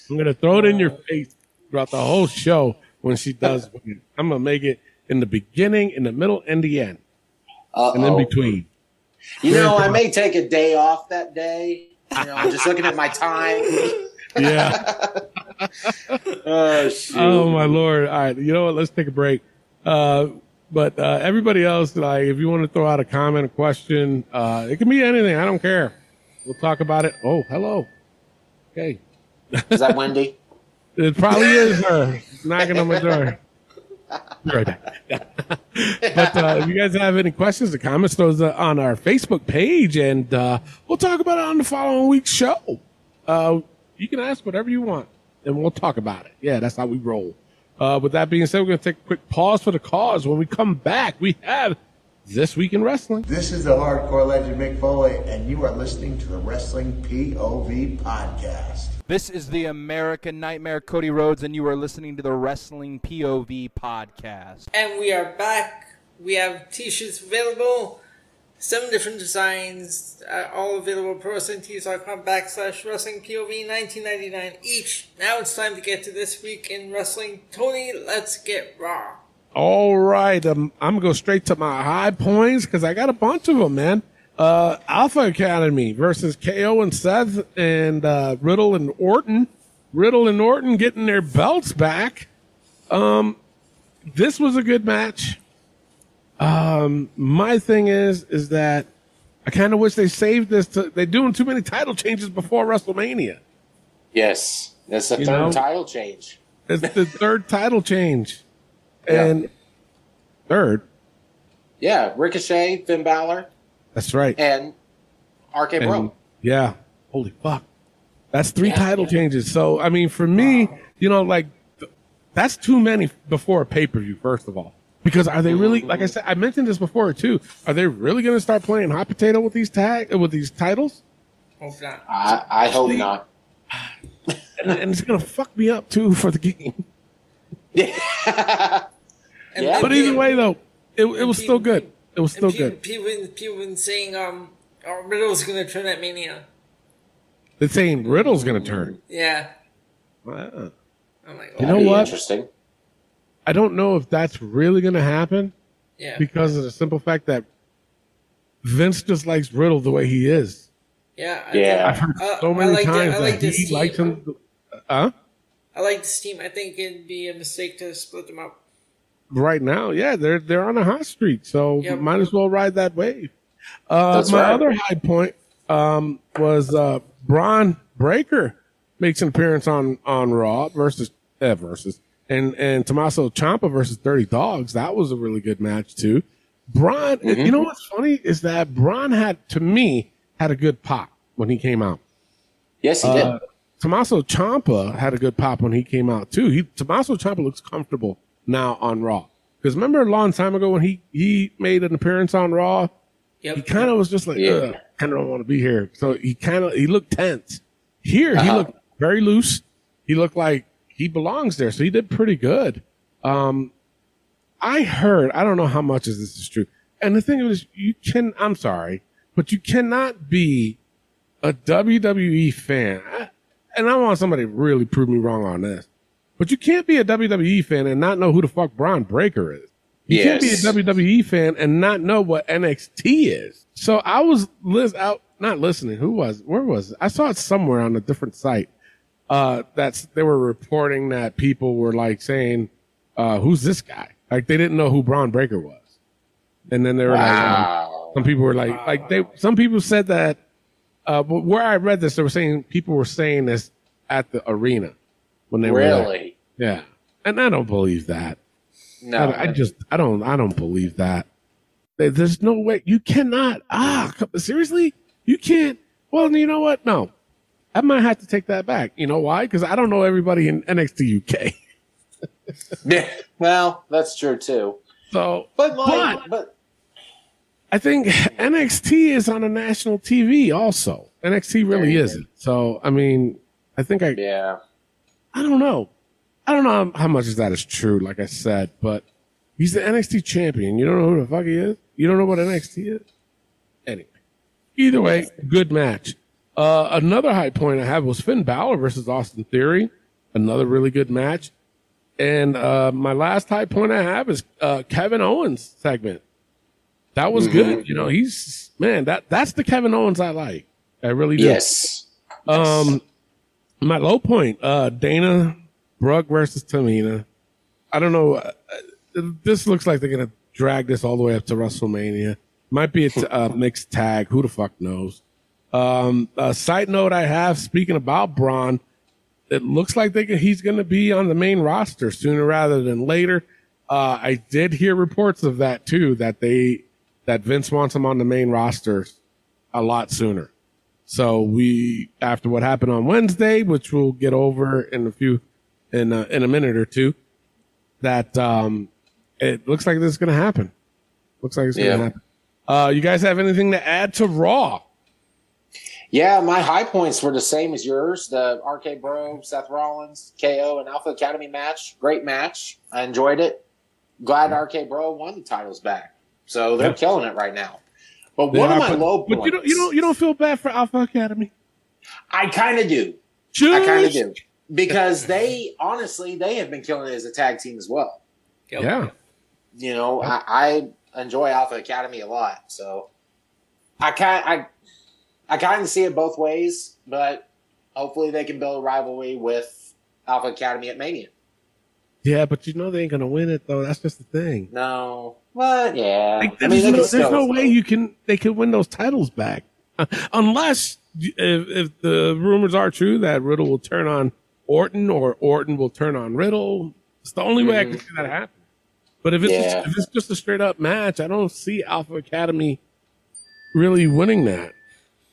I'm gonna throw it in your face throughout the whole show when she does win. I'm gonna make it in the beginning, in the middle, and the end, and in between. You know, I may take a day off that day. You know, I'm just looking at my time. Yeah. Oh. Oh my lord! All right, you know what? Let's take a break. Uh, but uh, everybody else, like, if you want to throw out a comment, a question, uh, it can be anything. I don't care. We'll talk about it. Oh, hello. Okay, Is that Wendy? it probably is her knocking on my door. Right back. but uh, if you guys have any questions or comments, those are on our Facebook page, and uh, we'll talk about it on the following week's show. Uh, you can ask whatever you want, and we'll talk about it. Yeah, that's how we roll. Uh, with that being said, we're going to take a quick pause for the cause. When we come back, we have This Week in Wrestling. This is the hardcore legend Mick Foley, and you are listening to the Wrestling POV podcast. This is the American Nightmare Cody Rhodes, and you are listening to the Wrestling POV podcast. And we are back. We have t-shirts available. Seven different designs, uh, all available at ProWrestlingTees.com backslash Wrestling POV 1999 each. Now it's time to get to this week in wrestling. Tony, let's get raw. All right, um, I'm gonna go straight to my high points because I got a bunch of them, man. Uh, Alpha Academy versus KO and Seth and uh, Riddle and Orton. Riddle and Orton getting their belts back. Um, this was a good match. Um, my thing is, is that I kind of wish they saved this. To, they're doing too many title changes before WrestleMania. Yes. That's the You third know? title change. It's the third title change, and third. Yeah. Ricochet, Finn Balor, That's right. and RK And- Bro. yeah. Holy fuck. That's three Yeah. title changes. So, I mean, for me, you know, like, that's too many before a pay per view, first of all. Because are they really, like I mm-hmm. said, I mentioned this before too. Are they really going to start playing hot potato with these tag, with these titles? Hope not. I, I hope not. And, and it's going to fuck me up too for the game. Yeah. But either way, though, it, it was still good. It was still people, good. People, people been saying um, oh, Riddle's gonna turn at Mania. They're saying Riddle's going to turn. Yeah. Wow. I'm like, You oh, know what? Interesting. I don't know if that's really going to happen. yeah. because of the simple fact that Vince just likes Riddle the way he is. yeah. I Yeah. I've heard Uh, so I many like the- times I like that he likes him. Huh? I like this team. I think it'd be a mistake to split them up. Right now, yeah, they're they're on a hot streak, so Yep. might as well ride that wave. Uh, my right. other high point um, was uh, Bron Breakker makes an appearance on on Raw versus uh, versus and and Tommaso Ciampa versus Dirty Dawgs. That was a really good match too. Bron, Mm-hmm. you know what's funny is that Bron had to me had a good pop when he came out. Yes, he Uh, did. Tommaso Ciampa had a good pop when he came out too. He Tommaso Ciampa looks comfortable now on Raw. Because remember a long time ago when he he made an appearance on Raw, Yep. he kind of was just like, Yeah. yeah. kind of don't want to be here. So he kind of he looked tense. Here he Uh-huh. looked very loose. He looked like he belongs there. So he did pretty good. Um, I heard I don't know how much of this is true. And the thing is, you can. I'm sorry, but you cannot be a WWE fan. I- And I want somebody to really prove me wrong on this. But you can't be a WWE fan and not know who the fuck Bron Breakker is. You can't be a WWE fan and not know what NXT is. So I was lis- out, not listening. Who was? Where was? It? I saw it somewhere on a different site. Uh, that's they were reporting that people were like saying, uh, "Who's this guy?" Like they didn't know who Bron Breakker was. And then they were like, Wow. some people were like, like they, some people said that, uh, but where I read this, they were saying people were saying this at the arena when they were. Really? Yeah. And I don't believe that. No. I, I just, I don't, I don't believe that. There's no way you cannot. Ah, seriously, you can't. Well, you know what? No, I might have to take that back. You know why? Because I don't know everybody in NXT UK. Yeah. Well, that's true too. So, But like, But- but, I think NXT is on a national TV also. NXT really isn't. So, I mean, I think I, yeah. I don't know. I don't know how much of that is true, like I said, but he's the NXT champion. You don't know who the fuck he is? You don't know what NXT is? Anyway, either way, good match. Uh, another high point I have was Finn Balor versus Austin Theory. Another really good match. And uh, my last high point I have is uh, Kevin Owens segment. That was good. You know, he's man. That that's the Kevin Owens I like. I really do. Yes. Um, my low point, uh, Dana Brooke versus Tamina. I don't know. Uh, this looks like they're gonna drag this all the way up to WrestleMania. Might be a t- uh, mixed tag. Who the fuck knows? Um, a side note I have speaking about Bron, it looks like they, he's going to be on the main roster sooner rather than later. Uh, I did hear reports of that too, that they, that Vince wants him on the main roster a lot sooner. So we, after what happened on Wednesday, which we'll get over in a few, in a, in a minute or two, that, um, it looks like this is going to happen. Looks like it's going to Yeah. happen. Uh, you guys have anything to add to Raw? Yeah, my high points were the same as yours. The RK Bro, Seth Rollins, KO, and Alpha Academy match. Great match. I enjoyed it. Glad RK Bro won the titles back. So they're Yeah. killing it right now. But They one of are, my but- low points. But you don't, you don't, you don't feel bad for Alpha Academy. I kind of do. I kind of do because they honestly they have been killing it as a tag team as well. Yep. Yeah. You know, I, I enjoy Alpha Academy a lot, so I kind I I kind of see it both ways, but hopefully they can build a rivalry with Alpha Academy at Mania. Yeah, but you know they ain't gonna win it though. That's just the thing. No, but yeah, Like, I there's mean, no, there's no way you can they can win those titles back Uh, unless if, if the rumors are true that Riddle will turn on Orton or Orton will turn on Riddle. It's the only way I can see that happen. But if it's Yeah. if it's just a straight up match, I don't see Alpha Academy really winning that.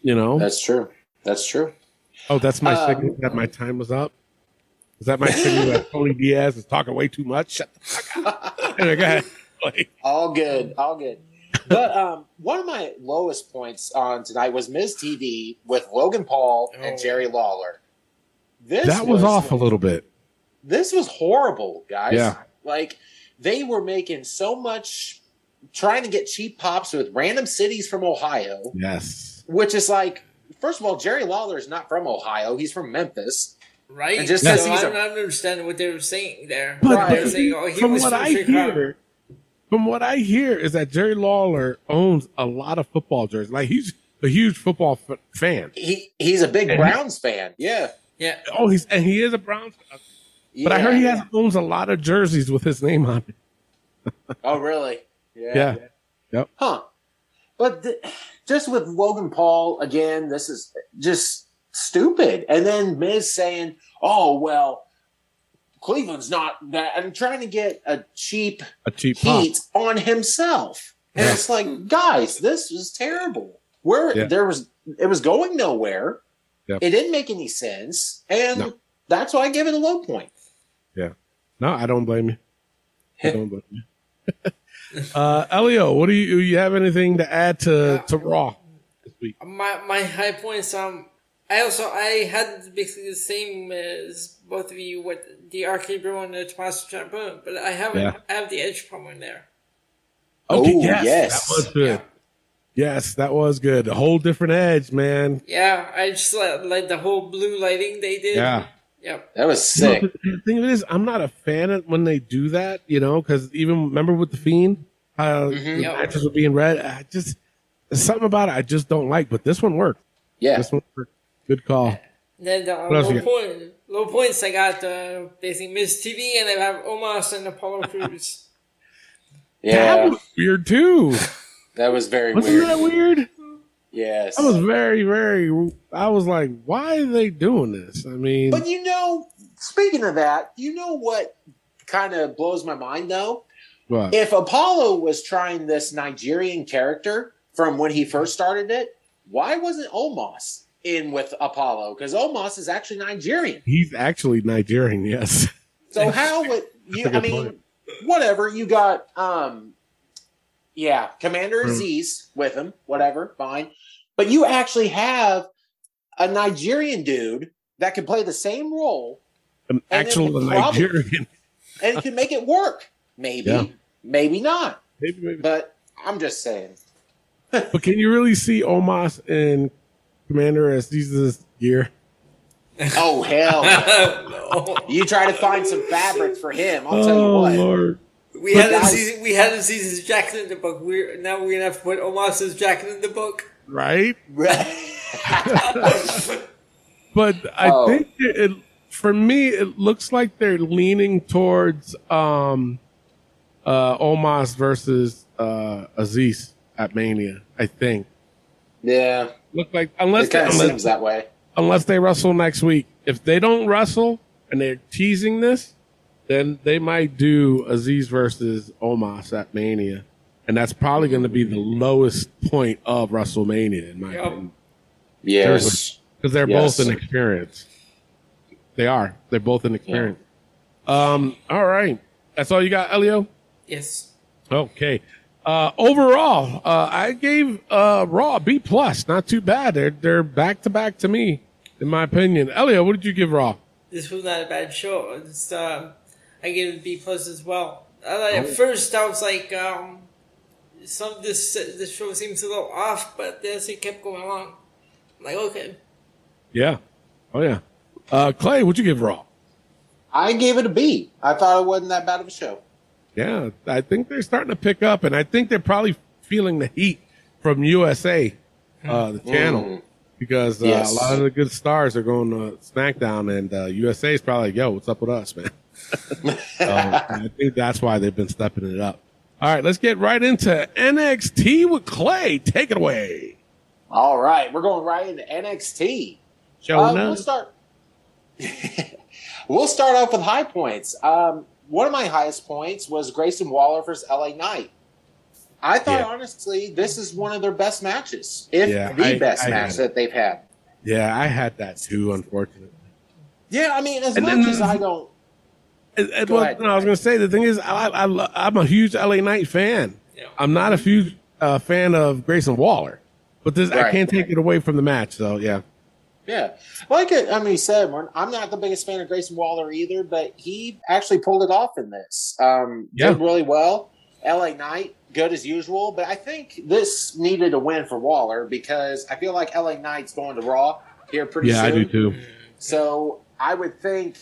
You know? That's true. That's true. oh, that's my um, signal that my time was up. Is that my signal that Tony Diaz is talking way too much? Shut the fuck up. anyway, go ahead. Like, All good, all good. But um, one of my lowest points on tonight was Miz TV with Logan Paul and Oh. Jerry Lawler. This that was off a little bit. this was horrible, guys. Yeah. Like they were making so much trying to get cheap pops with random cities from Ohio, Yes. which is like first of all, Jerry Lawler is not from Ohio, he's from Memphis. Right? And just so because he's I'm a- not understanding what they were saying there. But, they but saying, oh, he from was what from I Chicago. hear, from what I hear is that Jerry Lawler owns a lot of football jerseys. Like he's a huge football f- fan. He he's a big And he- Browns fan. Yeah. Yeah. Oh, he's and he is a Browns. fan. But I heard he has owns a lot of jerseys with his name on it. Oh really? Yeah. Yep. Huh. But th- just with Logan Paul again, this is just stupid. And then Miz saying, "Oh well, Cleveland's not that." I'm trying to get a cheap A cheap pop. heat on himself, and it's like, guys, this is terrible. Where Yeah. there was, it was going nowhere. Yep. It didn't make any sense, and No. that's why I give it a low point. Yeah. No, I don't blame you. I don't blame you. uh, Elio, what do you you have anything to add to to Raw this week? My my high points. Um, I also I had basically the same as both of you with the RK Bro and the Tommaso Ciampa, but I haven't Yeah. I have the edge promo in there. Oh, okay, Oh, yes, yes. that was good. Yes, that was good. A whole different edge, man. Yeah, I just like, like the whole blue lighting they did. Yeah. Yep. That was You know, sick. the, the thing of it is, I'm not a fan of when they do that, you know, because even remember with the Fiend, how mm-hmm. the Yeah. matches were being read. I just something about it I just don't like, but this one worked. Yeah. This one worked. Good call. Then the What else low you point, low points. I got uh, basically Miz TV, and I have Omos and Apollo Crews. Yeah, That was weird too. that was very Wasn't weird. that weird? Yes. I was very, very. I was like, why are they doing this? I mean, But you know, speaking of that, you know what kind of blows my mind though? what? If Apollo was trying this Nigerian character from when he first started it, why wasn't Omos in with Apollo? Because Omos is actually Nigerian. he's actually Nigerian. Yes. So how would you? I mean, point. whatever. You got, um, yeah, Commander Hmm. Azeez with him. Whatever, fine. But you actually have a Nigerian dude that can play the same role An actual probably- Nigerian. and it can make it work. Maybe, Yeah. maybe not. Maybe, maybe. But I'm just saying. But can you really see Omos and Commander Azeez's gear? Oh hell! no. no. You try to find some fabric for him. I'll tell you Oh what. Lord! We hadn't guys- seen we hadn't seen his jacket in the book. We're now we're gonna have to put Omos's jacket in the book. Right? Right. But I Oh. think it, it for me it looks like they're leaning towards um uh Omos versus uh Azeez at Mania, I think. Yeah, Look like unless it kind of unless, seems that way. unless they wrestle next week. If they don't wrestle and they're teasing this, then they might do Azeez versus Omos at Mania. And that's probably going to be the lowest point of WrestleMania, in my Yep. opinion. Yes. Because they're Yes. both inexperienced. They are. They're both inexperienced. Um, all right. That's all you got, Elio? Yes. Okay. Uh, overall, uh, I gave uh, Raw a B plus. Not too bad. They're they're back to back to me, in my opinion. Elliot, what did you give Raw? This was not a bad show. It's um, I gave it a B plus as well. I, like, Oh. At first, I was like, um, some this this show seems a little off, but as it kept going along, I'm like okay, Yeah. Oh yeah. Uh, Clay, what'd you give Raw? I gave it a B. I thought it wasn't that bad of a show. Yeah, I think they're starting to pick up, and I think they're probably feeling the heat from USA, uh, the channel, because uh, Yes. a lot of the good stars are going to SmackDown, and uh, USA is probably like, "Yo, what's up with us, man?" so, I think that's why they've been stepping it up. All right, let's get right into NXT with Clay. Take it away. All right, we're going right into NXT. Show Uh, now. we'll start. we'll start off with high points. Um, one of my highest points was Grayson Waller versus LA Knight. I thought Yeah. honestly this is one of their best matches, if Yeah, the I- best I match had that they've had. Yeah, I had that too, unfortunately. Yeah, I mean, as And much then- as I don't, And- and Go well, ahead. no, I was going to say the thing is, I, I, lo- I'm a huge LA Knight fan. Yeah. I'm not a huge uh, fan of Grayson Waller, but this I can't take it away from the match. So yeah, yeah, like I mean, he said, I'm not the biggest fan of Grayson Waller either, but he actually pulled it off in this. Um, Yeah. did really well. LA Knight, good as usual, but I think this needed a win for Waller because I feel like LA Knight's going to Raw here pretty soon. yeah, I do too. So I would think,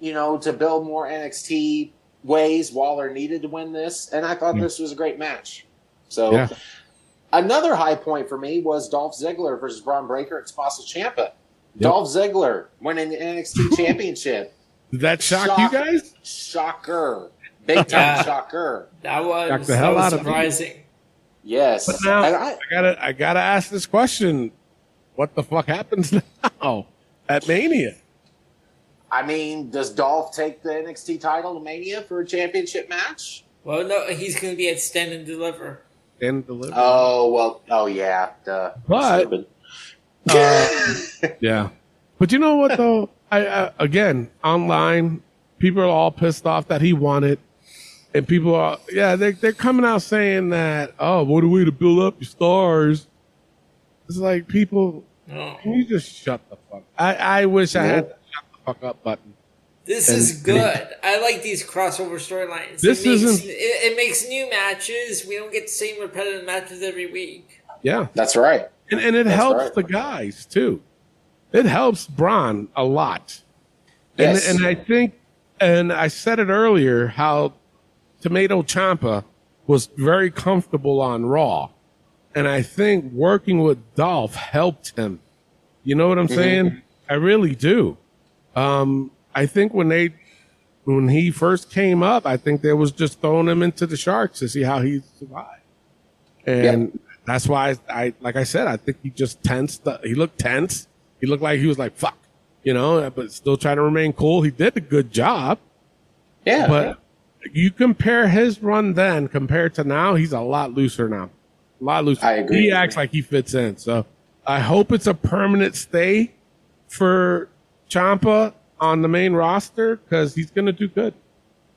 you know, to build more NXT ways, Waller needed to win this, and I thought this was a great match. So Yeah. Another high point for me was Dolph Ziggler versus Bron Breakker at Tommaso Ciampa. Yep. Dolph Ziggler winning the NXT Championship. Did that shock, Shock. you guys? Shocker. Big time Yeah. shocker. that was Shocked the that hell was out of me. surprising. Yes. But now And I, I, gotta I gotta ask this question: What the fuck happens now at Mania? I mean, does Dolph take the NXT title to Mania for a championship match? Well, no, he's going to be at Stand and Deliver. And deliver? Oh, well, oh, yeah. Duh. But- Uh, yeah, but you know what though? I, I again online, people are all pissed off that he won it, and people are yeah they they're coming out saying that oh what a way to build up your stars. It's like people, No. can you just shut the fuck? I I wish I had the shut the fuck up button. This And- is good. I like these crossover storylines. This it makes, isn't- It, it makes new matches. We don't get the same repetitive matches every week. Yeah, That's right. and and it That's helps right. the guys too. It helps Bron a lot. Yes. And, and I think, and I said it earlier, how Tommaso Ciampa was very comfortable on Raw. And I think working with Dolph helped him. You know what I'm saying? I really do. Um, I think when they, when he first came up, I think they was just throwing him into the sharks to see how he survived. And that's why I, I, like I said, I think he just tensed. He looked tense. He looked like he was like, fuck, you know, but still trying to remain cool. He did a good job. Yeah. But you compare his run then compared to now, he's a lot looser now. A lot looser. I agree. He acts like he fits in. So I hope it's a permanent stay for Ciampa on the main roster because he's going to do good.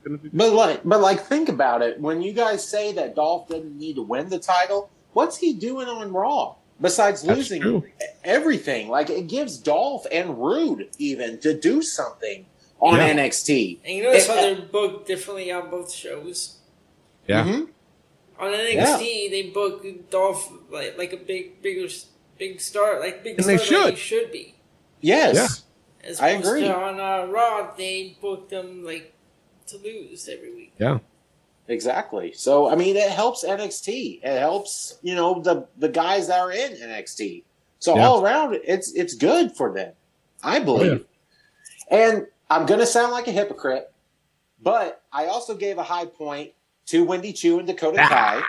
Do good. But like, but like, think about it. When you guys say that Dolph doesn't need to win the title, what's he doing on Raw besides That's losing true. everything? Like, it gives Dolph and Roode even to do something on Yeah. NXT. And you notice It- how they're booked differently on both shows. Yeah. Mhm. On NXT, they book Dolph like like a big, bigger, big star, like big And star they that he should. should be. Yes. Yeah. As I opposed agree. To on uh, Raw, they book them like to lose every week. Yeah. Exactly. So I mean, it helps NXT. It helps you know the the guys that are in NXT. So Yeah. all around, it's it's good for them. I believe. And I'm gonna sound like a hypocrite, but I also gave a high point to Wendy Choo and Dakota Kai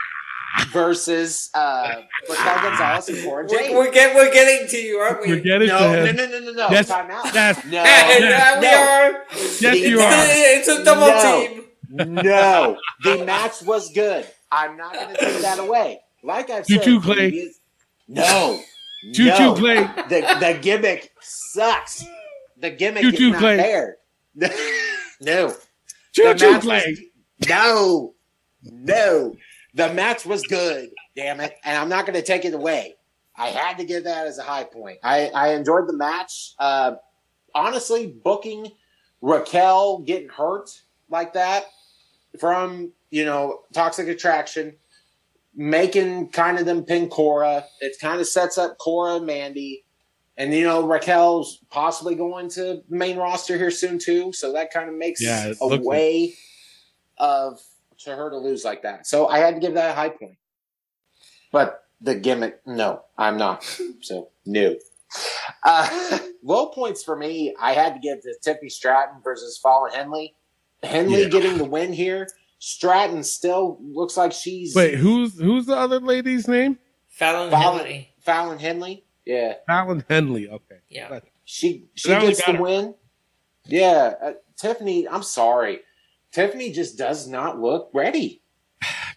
versus uh, Raquel Gonzalez and Cora Jade. We're, we're, get, we're getting to you, aren't we? We're getting no, to him. no, no, no, no. Yes. Time out. Yes. No. yeah, we no. are. Yes, The- you are. It's a double No. team. No, the match was good. I'm not going to take that away. Like I've said, Choo-choo, Clay. previous- No, Choo no. choo, Clay. The the gimmick sucks. The gimmick Choo-choo, is not Clay. there. no, Choo The choo, match Clay. was- no, no. The match was good. Damn it, and I'm not going to take it away. I had to give that as a high point. I I enjoyed the match. Uh, honestly, booking Raquel getting hurt like that from you know toxic attraction making kind of them pin Cora. It kind of sets up Cora and Mandy. And you know, Raquel's possibly going to the main roster here soon too. So that kind of makes Yeah, a looks like- way of to her to lose like that. So I had to give that a high point. But the gimmick, no, I'm not. So no. Uh, low points for me, I had to give to Tiffany Stratton versus Fallon Henley. Henley Yeah. getting the win here. Stratton still looks like she's Wait, who's who's the other lady's name? Fallon Fallon, Henley. Fallon Henley. Yeah, Fallon Henley. Okay. Yeah. she she That gets the her. win. Yeah, uh, Tiffany. I'm sorry, Tiffany just does not look ready.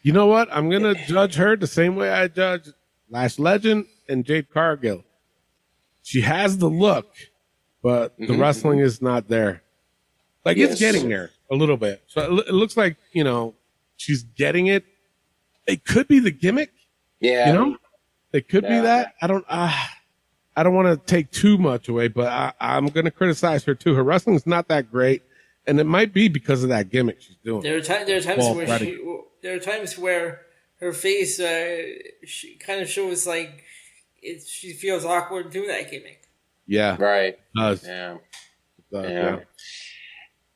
You know what? I'm gonna judge her the same way I judge Lash Legend and Jade Cargill. She has the look, but the Mhm. wrestling is not there. Like it's getting there a little bit. So it, looks like you know she's getting it. It could be the gimmick. Yeah, You know, it could be that. I don't. Uh, I don't want to take too much away, but I, I'm going to criticize her too. Her wrestling's not that great, and it might be because of that gimmick she's doing. There are, ti- there are times Well, where ready. she, there are times where her face uh, she kind of shows like it, she feels awkward doing that gimmick. Yeah, right. does. Yeah. does, Yeah. yeah.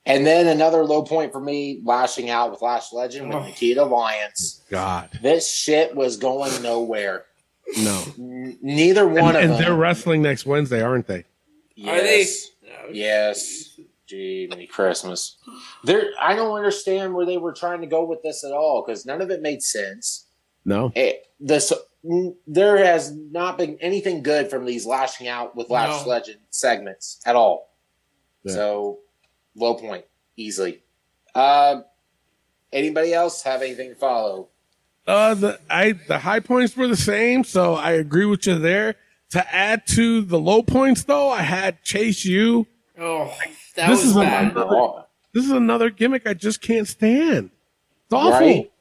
And then another low point for me, lashing out with Lash Legend with Oh. Nikita Lyons. God, This shit was going nowhere. no. N- neither one And, one and of they're wrestling next Wednesday, aren't they? Are they? Yes. Yes. Gee, Merry Christmas. There, I don't understand where they were trying to go with this at all because none of it made sense. No. It, this, there has not been anything good from these lashing out with Lash No. Legend segments at all. Yeah. So, low point easily. Uh, anybody else have anything to follow? Uh, the I the high points were the same, so I agree with you there. To add to the low points, though, I had Chase U. Oh, that This was is bad. another- This is another gimmick I just can't stand. It's awful. Right?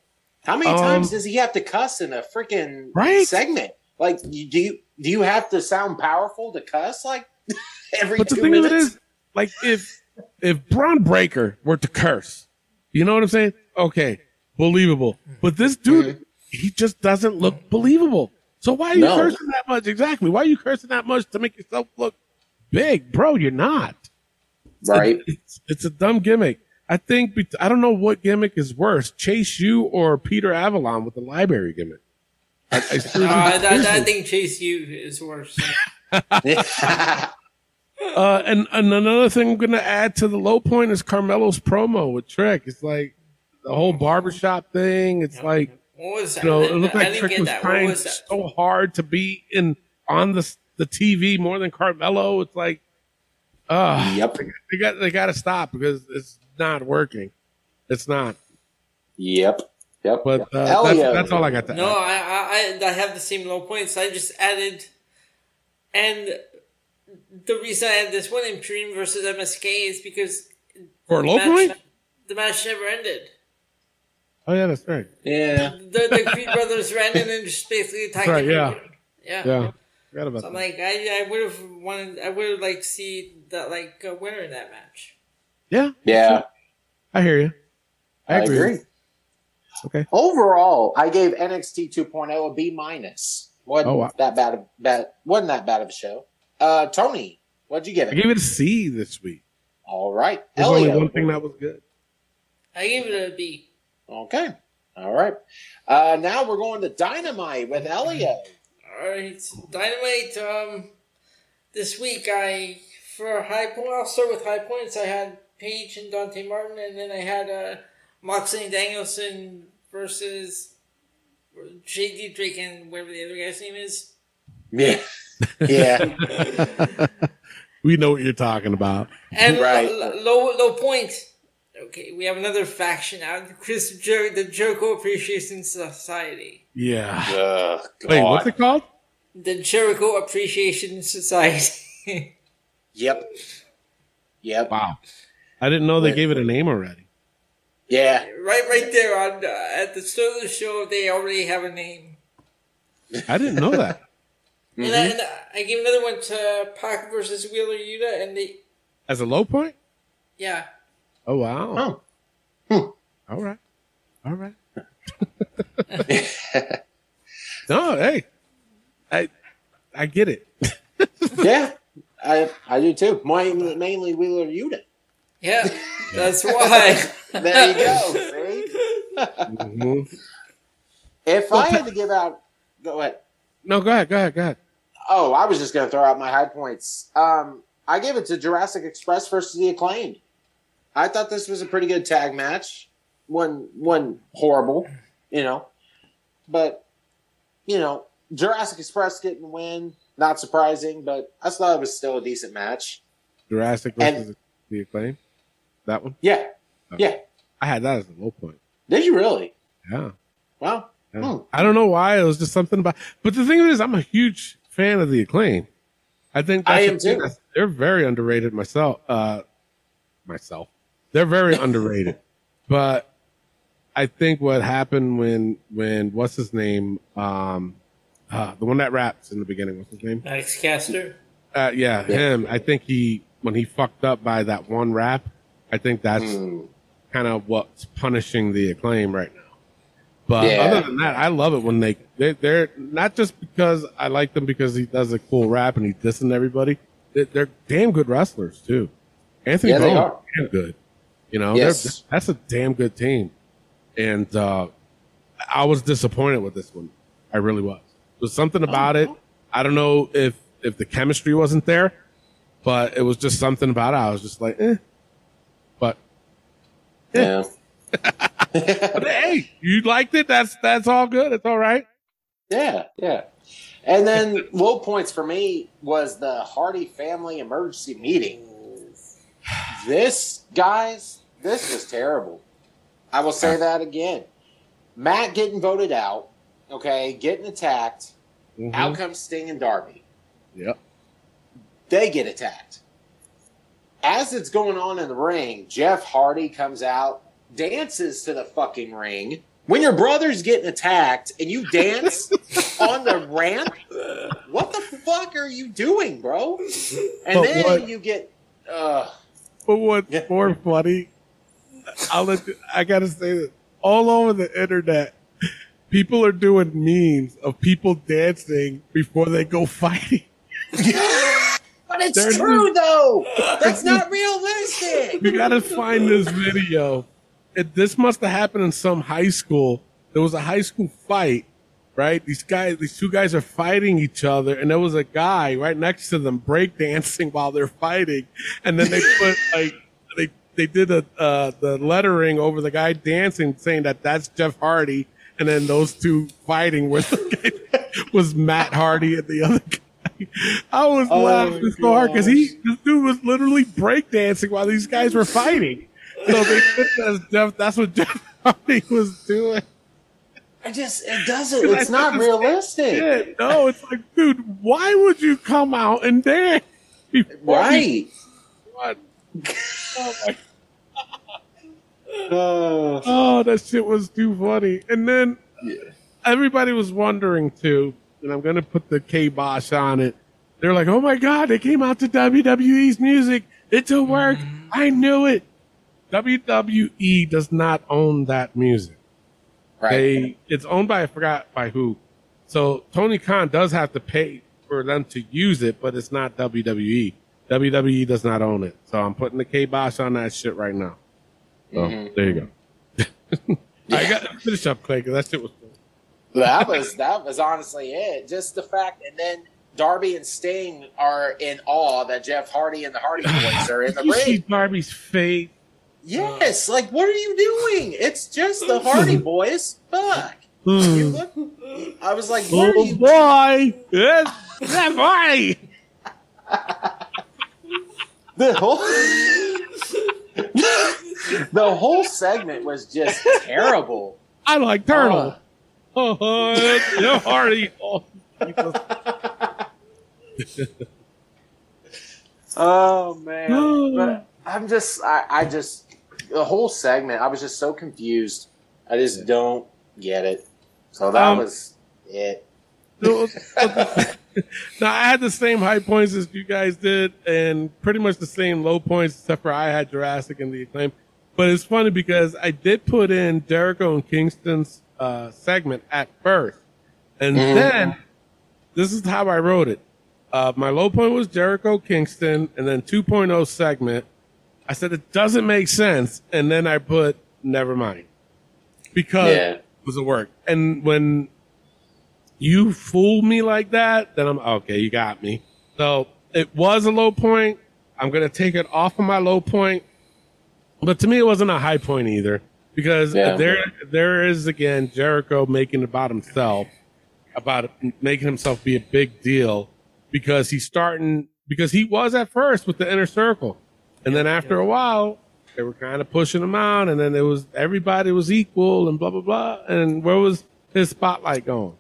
How many Um, times does he have to cuss in a freaking Right? segment? Like, do you do you have to sound powerful to cuss like every But the two thing minutes? of it is, like, if if Bron Breakker were to curse, you know what I'm saying? Okay, believable. But this dude, Mm-hmm. he just doesn't look believable. So why are you No. cursing that much? Exactly. Why are you cursing that much to make yourself look big, bro? You're not. right? It's, it's a dumb gimmick. I think I don't know what gimmick is worse, Chase U or Peter Avalon with the library gimmick. I, I seriously- Uh, that, that thing Chase U is worse. Uh, and, and another thing I'm going to add to the low point is Carmelo's promo with Trick. It's like the whole barbershop thing. It's like, What was that? you know, it looked like Trick was trying was so hard to be in on the the TV more than Carmelo. It's like, uh, Yep. they got they got to stop because it's not working. It's not. Yep. Yep. But yep. uh, that's, Elio. that's all I got to No, add. I, I I I have the same low points. I just added, and the reason I had this one in Dream versus MSK is because For a the low match, point? the match never ended. Oh yeah, that's right. Yeah. The the Creed brothers ran in and just basically attacked Right, yeah. Yeah. Yeah, forgot about So I'm that. like, I I would have wanted, I would have liked to see that like a winner in that match. Yeah, Yeah. I hear you. I I agree. agree. Okay. Overall, I gave NXT 2.0 a B minus. Wasn't Oh, wow. that bad? Of, bad wasn't that bad of a show? Uh, Tony, what'd you give I it? gave it a C this week. All right, There's only one thing that was good. I gave it a B. Okay, all right. Uh, now we're going to Dynamite with Elio. All right, Dynamite. Um, this week I for high point. I'll start with high points. I had Paige and Dante Martin, and then I had uh, Moxley and Danielson versus JD Drake and whatever the other guy's name is. Yeah, yeah. We know what you're talking about. And Right. lo- low low point. Okay, we have another faction out. Chris Jer- the Jericho Appreciation Society. Yeah. Uh, Wait, what's it called? The Jericho Appreciation Society. Yep. Yep. Wow. I didn't know they Wait. gave it a name already. Yeah. right, right there on uh, at the start of the show, they already have a name. I didn't know that. And, I, and I gave another one to Pac versus Wheeler Yuta, and they, As a low point? yeah, Oh wow. Oh. All right. All right. no, hey. I I get it. yeah. I I do too. Mainly, mainly Wheeler Yuta. yeah, that's why. There you go. See? Mhm. If I had to give out, go ahead. No, go ahead, go ahead, go ahead. Oh, I was just going to throw out my high points. Um, I gave it to Jurassic Express versus the Acclaimed. I thought this was a pretty good tag match. One, one horrible, you know, but you know, Jurassic Express getting the win, not surprising, but I thought it was still a decent match. Jurassic And- versus the acclaim. That one? Yeah, yeah. I had that as a low point. Did you really? Yeah. Well, Yeah. Hmm. I don't know why. It was just something about. But the thing is, I'm a huge fan of the acclaim. I think I am too. They're very underrated. Myself, uh, myself, they're very underrated. But I think what happened when when what's his name, um, uh, the one that raps in the beginning, what's his name? Max Caster. Uh, yeah, him. I think he when he fucked up by that one rap. I think that's Hmm. kind of what's punishing the acclaim right now. But Yeah. other than that, I love it when they, they they're not just because I like them because he does a cool rap and he's dissing everybody. They're, they're damn good wrestlers too. Anthony Yeah, they Bowman, are. damn good. You know, Yes. that's a damn good team. And uh, I was disappointed with this one. I really was. There's something about it. I don't know if if the chemistry wasn't there, but it was just something about it. I was just like, eh. But Yeah. but hey, you liked it. That's that's all good. It's all right. Yeah, yeah. And then low points for me was the Hardy family emergency meeting. This, guys, this was terrible. I will say that again. Matt getting voted out, okay, getting attacked. Mhm. Out comes Sting and Darby. Yep. They get attacked. As it's going on in the ring, Jeff Hardy comes out, dances to the fucking ring. When your brother's getting attacked and you dance on the ramp, what the fuck are you doing, bro? And But then what- you get, uh, But what's more funny, I'll let you, I gotta say this. All over the internet, people are doing memes of people dancing before they go fighting. but it's There's- true though. That's not realistic. We gotta find this video. It, this must have happened in some high school. There was a high school fight, right? These guys, these two guys are fighting each other, and there was a guy right next to them breakdancing while they're fighting, and then they put like they they did a uh, the lettering over the guy dancing, saying that that's Jeff Hardy, and then those two fighting was was Matt Hardy and the other guy. I was Oh, laughing so hard because he this dude was literally breakdancing while these guys were fighting. So they put that Jeff. That's what Jeff Hardy was doing. I just it doesn't. It's not realistic, Yeah, no, it's like, dude, why would you come out and dance? before you- right? What? Oh, my, Uh, oh, that shit was too funny. And then everybody was wondering too, and I'm gonna put the K Bosh on it. They're like, oh my god, they came out to WWE's music. It's a work. I knew it. WWE does not own that music. right. They it's owned by I forgot by who. So Tony Khan does have to pay for them to use it, but it's not WWE. WWE does not own it. So I'm putting the K Bosh on that shit right now. So Mm-hmm. there you go. I gotta finish up, Clay, because that shit was cool. that was that was honestly it. Just the fact, and then Darby and Sting are in awe that Jeff Hardy and the Hardy Boys are in the you see. Darby's face. Yes, like what are you doing? It's just the Hardy Boys. Fuck. Hmm. look, I was like, Oh boy! Yes, that boy! The whole the whole segment was just terrible. I like turtle. Oh, that's Jeff Hardy. Oh, Oh man, but I'm just, I, I just, the whole segment, I was just so confused. I just don't get it. So that Um, was it. now I had the same high points as you guys did, and pretty much the same low points, except for I had Jurassic and the acclaim. But it's funny because I did put in Jericho and Kingston's uh, segment at first, and then this is how I wrote it. Uh, my low point was Jericho Kingston, and then 2.0 segment. I said it doesn't make sense, and then I put never mind because Yeah. it was a work. And when you fool me like that, then I'm okay. You got me. So it was a low point. I'm gonna take it off of my low point, but to me, it wasn't a high point either because Yeah. there, there is again Jericho making about himself, about making himself be a big deal because he's starting because he was at first with the inner circle, and then after a while. They were kind of pushing him out, and then it was everybody was equal, and blah blah blah. And where was his spotlight going?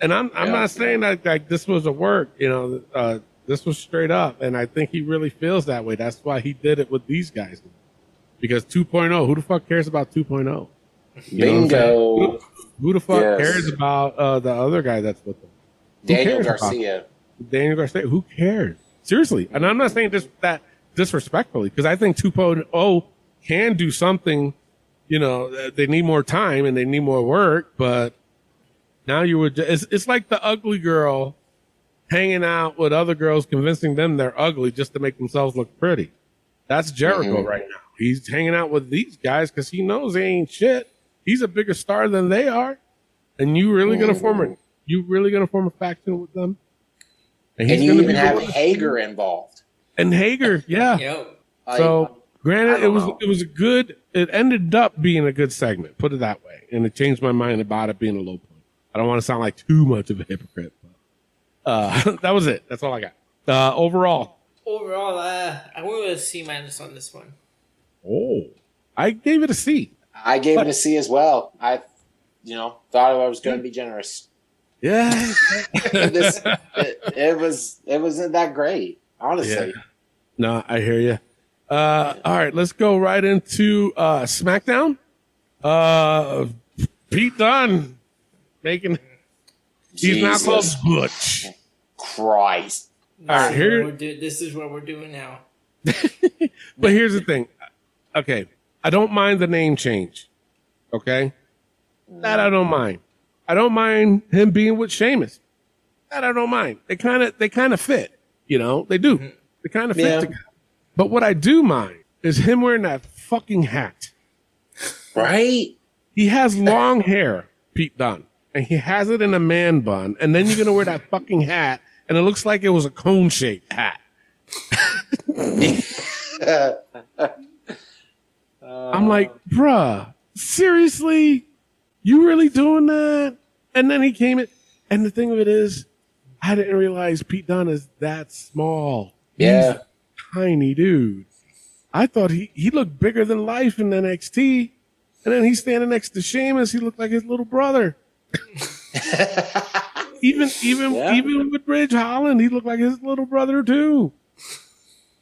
And I'm I'm Yeah. not saying that like this was a work, you know, uh, this was straight up, and I think he really feels that way. That's why he did it with these guys, because 2.0. Who the fuck cares about 2.0? You know what I'm saying? Bingo. Who, who the fuck Yes. cares about uh, the other guy that's with them? Who Daniel Garcia. Daniel Garcia. Who cares? Seriously. And I'm not saying this that disrespectfully because I think 2.0 can do something. You know, they need more time and they need more work, but now you would. It's, it's like the ugly girl hanging out with other girls, convincing them they're ugly just to make themselves look pretty. That's Jericho Mhm. right now. He's hanging out with these guys because he knows they ain't shit. He's a bigger star than they are, and you really gonna form a you really gonna form a faction with them? And he's you gonna even be have one- Hager involved. and Hager, yeah. Yep. So I granted, it was know. it was a good. It ended up being a good segment. Put it that way, and it changed my mind about it being a low point. I don't want to sound like too much of a hypocrite. But, uh, that was it. That's all I got. Uh, overall, Overall, uh, I went with a C minus on this one. oh, I gave it a C. I gave it a C as well. I, you know, thought I was going to be generous. Yeah, this, it, it was, it wasn't that great, honestly. Yeah. no, I hear you. Uh, all right, let's go right into uh, SmackDown. Uh, Pete Dunne making. Mm. He's not called Jesus Butch. Christ. All right, This is here- what we're do- this is what we're doing now. But here's the thing. Okay. I don't mind the name change. Okay. That I don't mind. I don't mind him being with Sheamus. That I don't mind. They kind of, they kind of fit, you know, they do. Mm-hmm. They kind of fit Yeah. together. But what I do mind is him wearing that fucking hat. Right? He has long hair, Pete Dunne. And he has it in a man bun, and then you're gonna wear that fucking hat, and it looks like it was a cone shaped hat. I'm like, bruh, seriously? You really doing that? And then he came in, and the thing of it is, I didn't realize Pete Dunne is that small. Yeah. He's a tiny dude. I thought he, he looked bigger than life in NXT. And then he's standing next to Sheamus. He looked like his little brother. even even Yeah. even with Ridge Holland, he looked like his little brother too.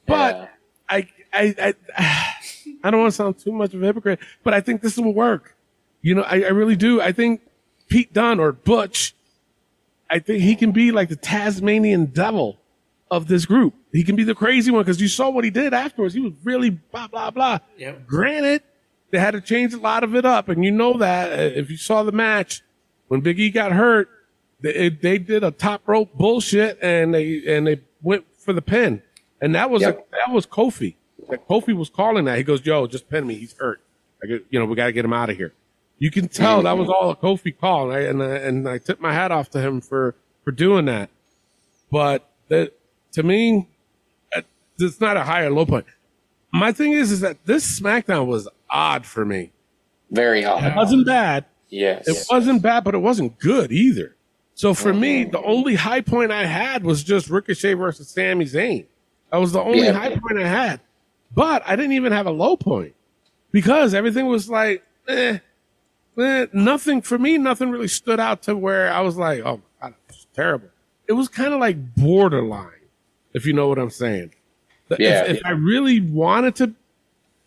But Yeah. I, I, I, I don't want to sound too much of a hypocrite, but I think this will work. You know, I, I really do. I think Pete Dunne or Butch, I think he can be like the Tasmanian devil of this group. He can be the crazy one because you saw what he did afterwards. He was really blah, blah, blah. Yep. Granted, they had to change a lot of it up. And you know that uh, if you saw the match when Big E got hurt, they, they did a top rope bullshit and they, and they went for the pin. And that was, Yep. a, that was Kofi. That Kofi was calling that. He goes, yo, just pin me. He's hurt. I get, you know, we got to get him out of here. You can tell that was all a Kofi call. And I, and I, and I tip my hat off to him for, for doing that. But that, to me, uh, it's not a high or low point. My thing is, is that this SmackDown was odd for me. Very It odd. wasn't bad. Yes. It wasn't bad, but it wasn't good either. So for me, the only high point I had was just Ricochet versus Sami Zayn. That was the only Yeah. high point I had. But I didn't even have a low point because everything was like, eh, eh, nothing for me. Nothing really stood out to where I was like, oh, my God, it's terrible. It was kind of like borderline, if you know what I'm saying. Yeah. if, if I really wanted to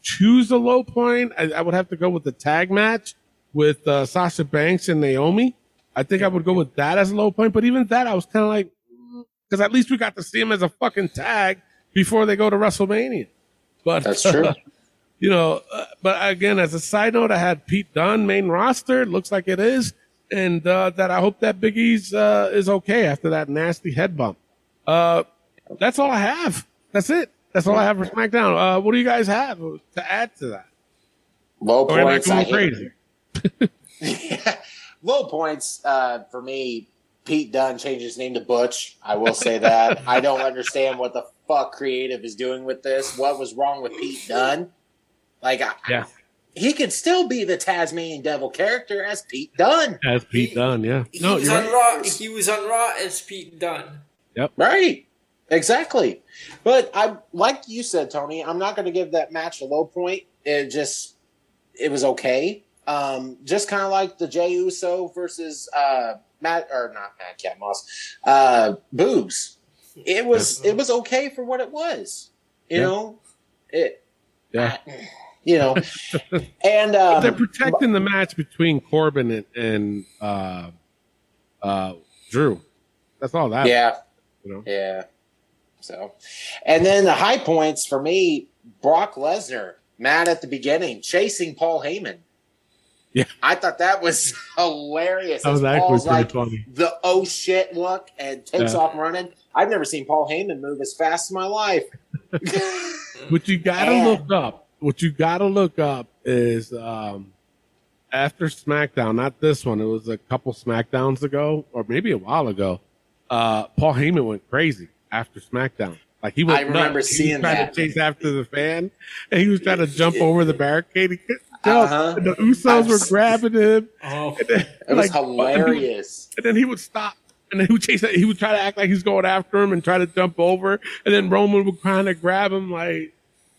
choose a low point, I, I would have to go with the tag match with uh, Sasha Banks and Naomi. I think I would go with that as a low point. But even that, I was kind of like, because at least we got to see him as a fucking tag before they go to WrestleMania. But That's true. you know, uh, but again, as a side note, I had Pete Dunne main roster. It looks like it is, and uh, that I hope that Big E's uh, is okay after that nasty head bump. Uh, that's all I have. That's it. That's all I have for SmackDown. Uh, what do you guys have to add to that? Low Or points. I hate- crazy? Low points uh, for me. Pete Dunne changed his name to Butch. I will say that. I don't understand what the fuck creative is doing with this. What was wrong with Pete Dunne? Like, I, Yeah, he could still be the Tasmanian Devil character as Pete Dunne, as Pete Dunne. Yeah, He no, was you're on right. Raw. He was on Raw as Pete Dunne. Yep, right? Exactly. But I, like you said, Tony, I'm not going to give that match a low point. It just, it was okay. Um, just kind of like the Jey Uso versus uh, Matt or not Madcap Moss, uh, Boobs. It was it was okay for what it was. You Yeah. know, it. Yeah. You know, and But they're um, protecting the match between Corbin and, and uh, uh, Drew. That's all that. yeah, You know? Yeah. So, and then the high points for me, Brock Lesnar, mad at the beginning, chasing Paul Heyman. Yeah. I thought that was hilarious. That was Paul's pretty like funny. the oh shit look and takes Yeah. off running. I've never seen Paul Heyman move as fast in my life. What you gotta And- look up, what you gotta look up is um, after SmackDown, not this one. It was a couple SmackDowns ago, or maybe a while ago. Uh, Paul Heyman went crazy after SmackDown. Like he went I remember nuts. he seeing was trying that. to chase after the fan, and he was trying to jump over the barricade. He. Uh-huh. And the Usos I've were grabbing him. Oh, It was Like, hilarious. and then he would stop and then he would chase he would try to act like he's going after him and try to jump over and then roman would kind of grab him like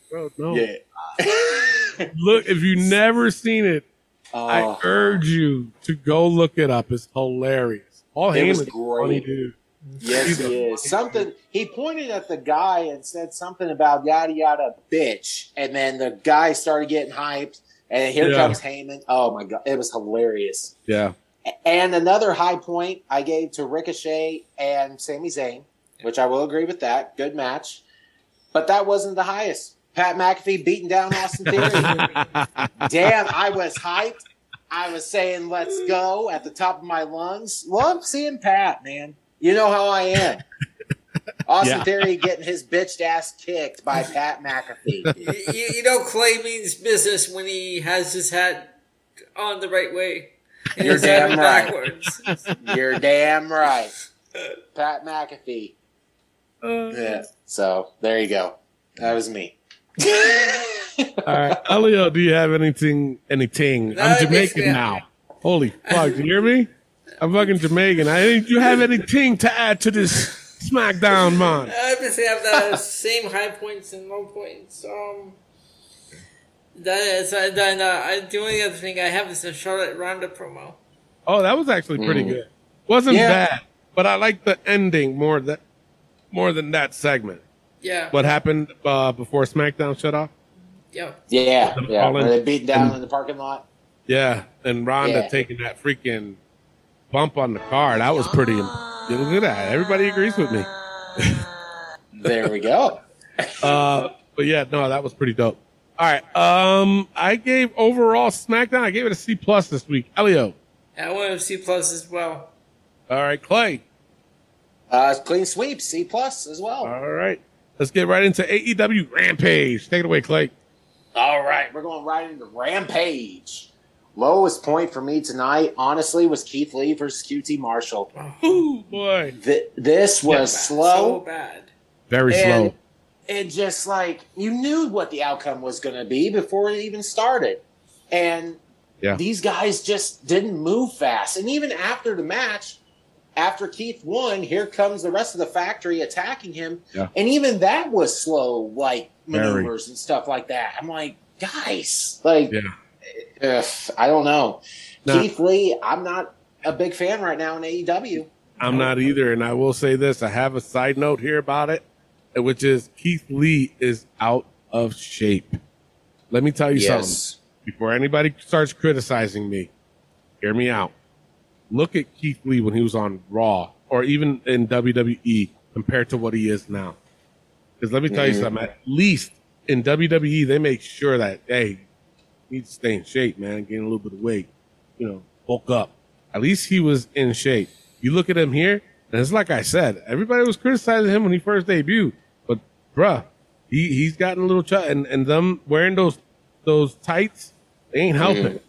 bro no Yeah. look if you've never seen it i Oh, urge you to go look it up it's hilarious paul It was heyman's a funny great. dude yes, he's he a- is. Something he pointed at the guy and said something about yada yada bitch, and then the guy started getting hyped, and here Yeah. comes Heyman. Oh my god, it was hilarious. yeah And another high point I gave to Ricochet and Sami Zayn, which I will agree with that. Good match. But that wasn't the highest. Pat McAfee beating down Austin Theory. Damn, I was hyped. I was saying, let's go at the top of my lungs. Love seeing Pat, man. You know how I am. Austin Yeah. Theory getting his bitched ass kicked by Pat McAfee. you, you know, Clay means business when he has his hat on the right way. You're damn right. backwards. You're damn right. Pat McAfee. Uh, Yeah. So there you go. That was me. All right, Elio, do you have anything? Anything? No, I'm Jamaican now. Holy fuck! Do you hear me? I'm fucking Jamaican. I think you have anything to add to this SmackDown, man? I obviously have the same high points and low points. Um, that is, uh, then uh, I, the only other thing I have is the Charlotte Ronda promo. Oh, that was actually pretty good. Wasn't Yeah. bad, but I like the ending more that more than that segment. Yeah, What happened uh, before SmackDown shut off? yeah. Yeah. Yeah. All they beat down in the parking lot? Yeah, and Ronda Yeah. taking that freaking bump on the car. That was pretty. Look at that. Everybody agrees with me. There we go. Uh, but yeah, no, that was pretty dope. All right. Um, I gave overall SmackDown. I gave it a C plus this week. Elio. I want to C plus as well. All right, Clay. Uh, clean sweep, C plus as well. All right. Let's get right into AEW Rampage. Take it away, Clay. All right, we're going right into Rampage. Lowest point for me tonight, honestly, was Keith Lee versus QT Marshall. Ooh, boy. Th- this was So slow bad. Very and slow. and just like you knew what the outcome was going to be before it even started, and Yeah. these guys just didn't move fast. And even after the match, after Keith won, here comes the rest of the factory attacking him, Yeah. and even that was slow, like Very. maneuvers and stuff like that. I'm like, guys, like. Yeah. Ugh, I don't know. No. Keith Lee, I'm not a big fan right now in AEW. I'm not either. And I will say this I have a side note here about it, which is Keith Lee is out of shape. Let me tell you something. Before anybody starts criticizing me, hear me out. Look at Keith Lee when he was on Raw or even in WWE compared to what he is now. Because let me tell you Mhm. something. At least in WWE, they make sure that, hey, you need to stay in shape, man. Gain a little bit of weight. You know, bulk up. At least he was in shape. You look at him here, and it's like I said, everybody was criticizing him when he first debuted. But bruh, he, he's gotten a little ch- and, and them wearing those those tights, they ain't helping.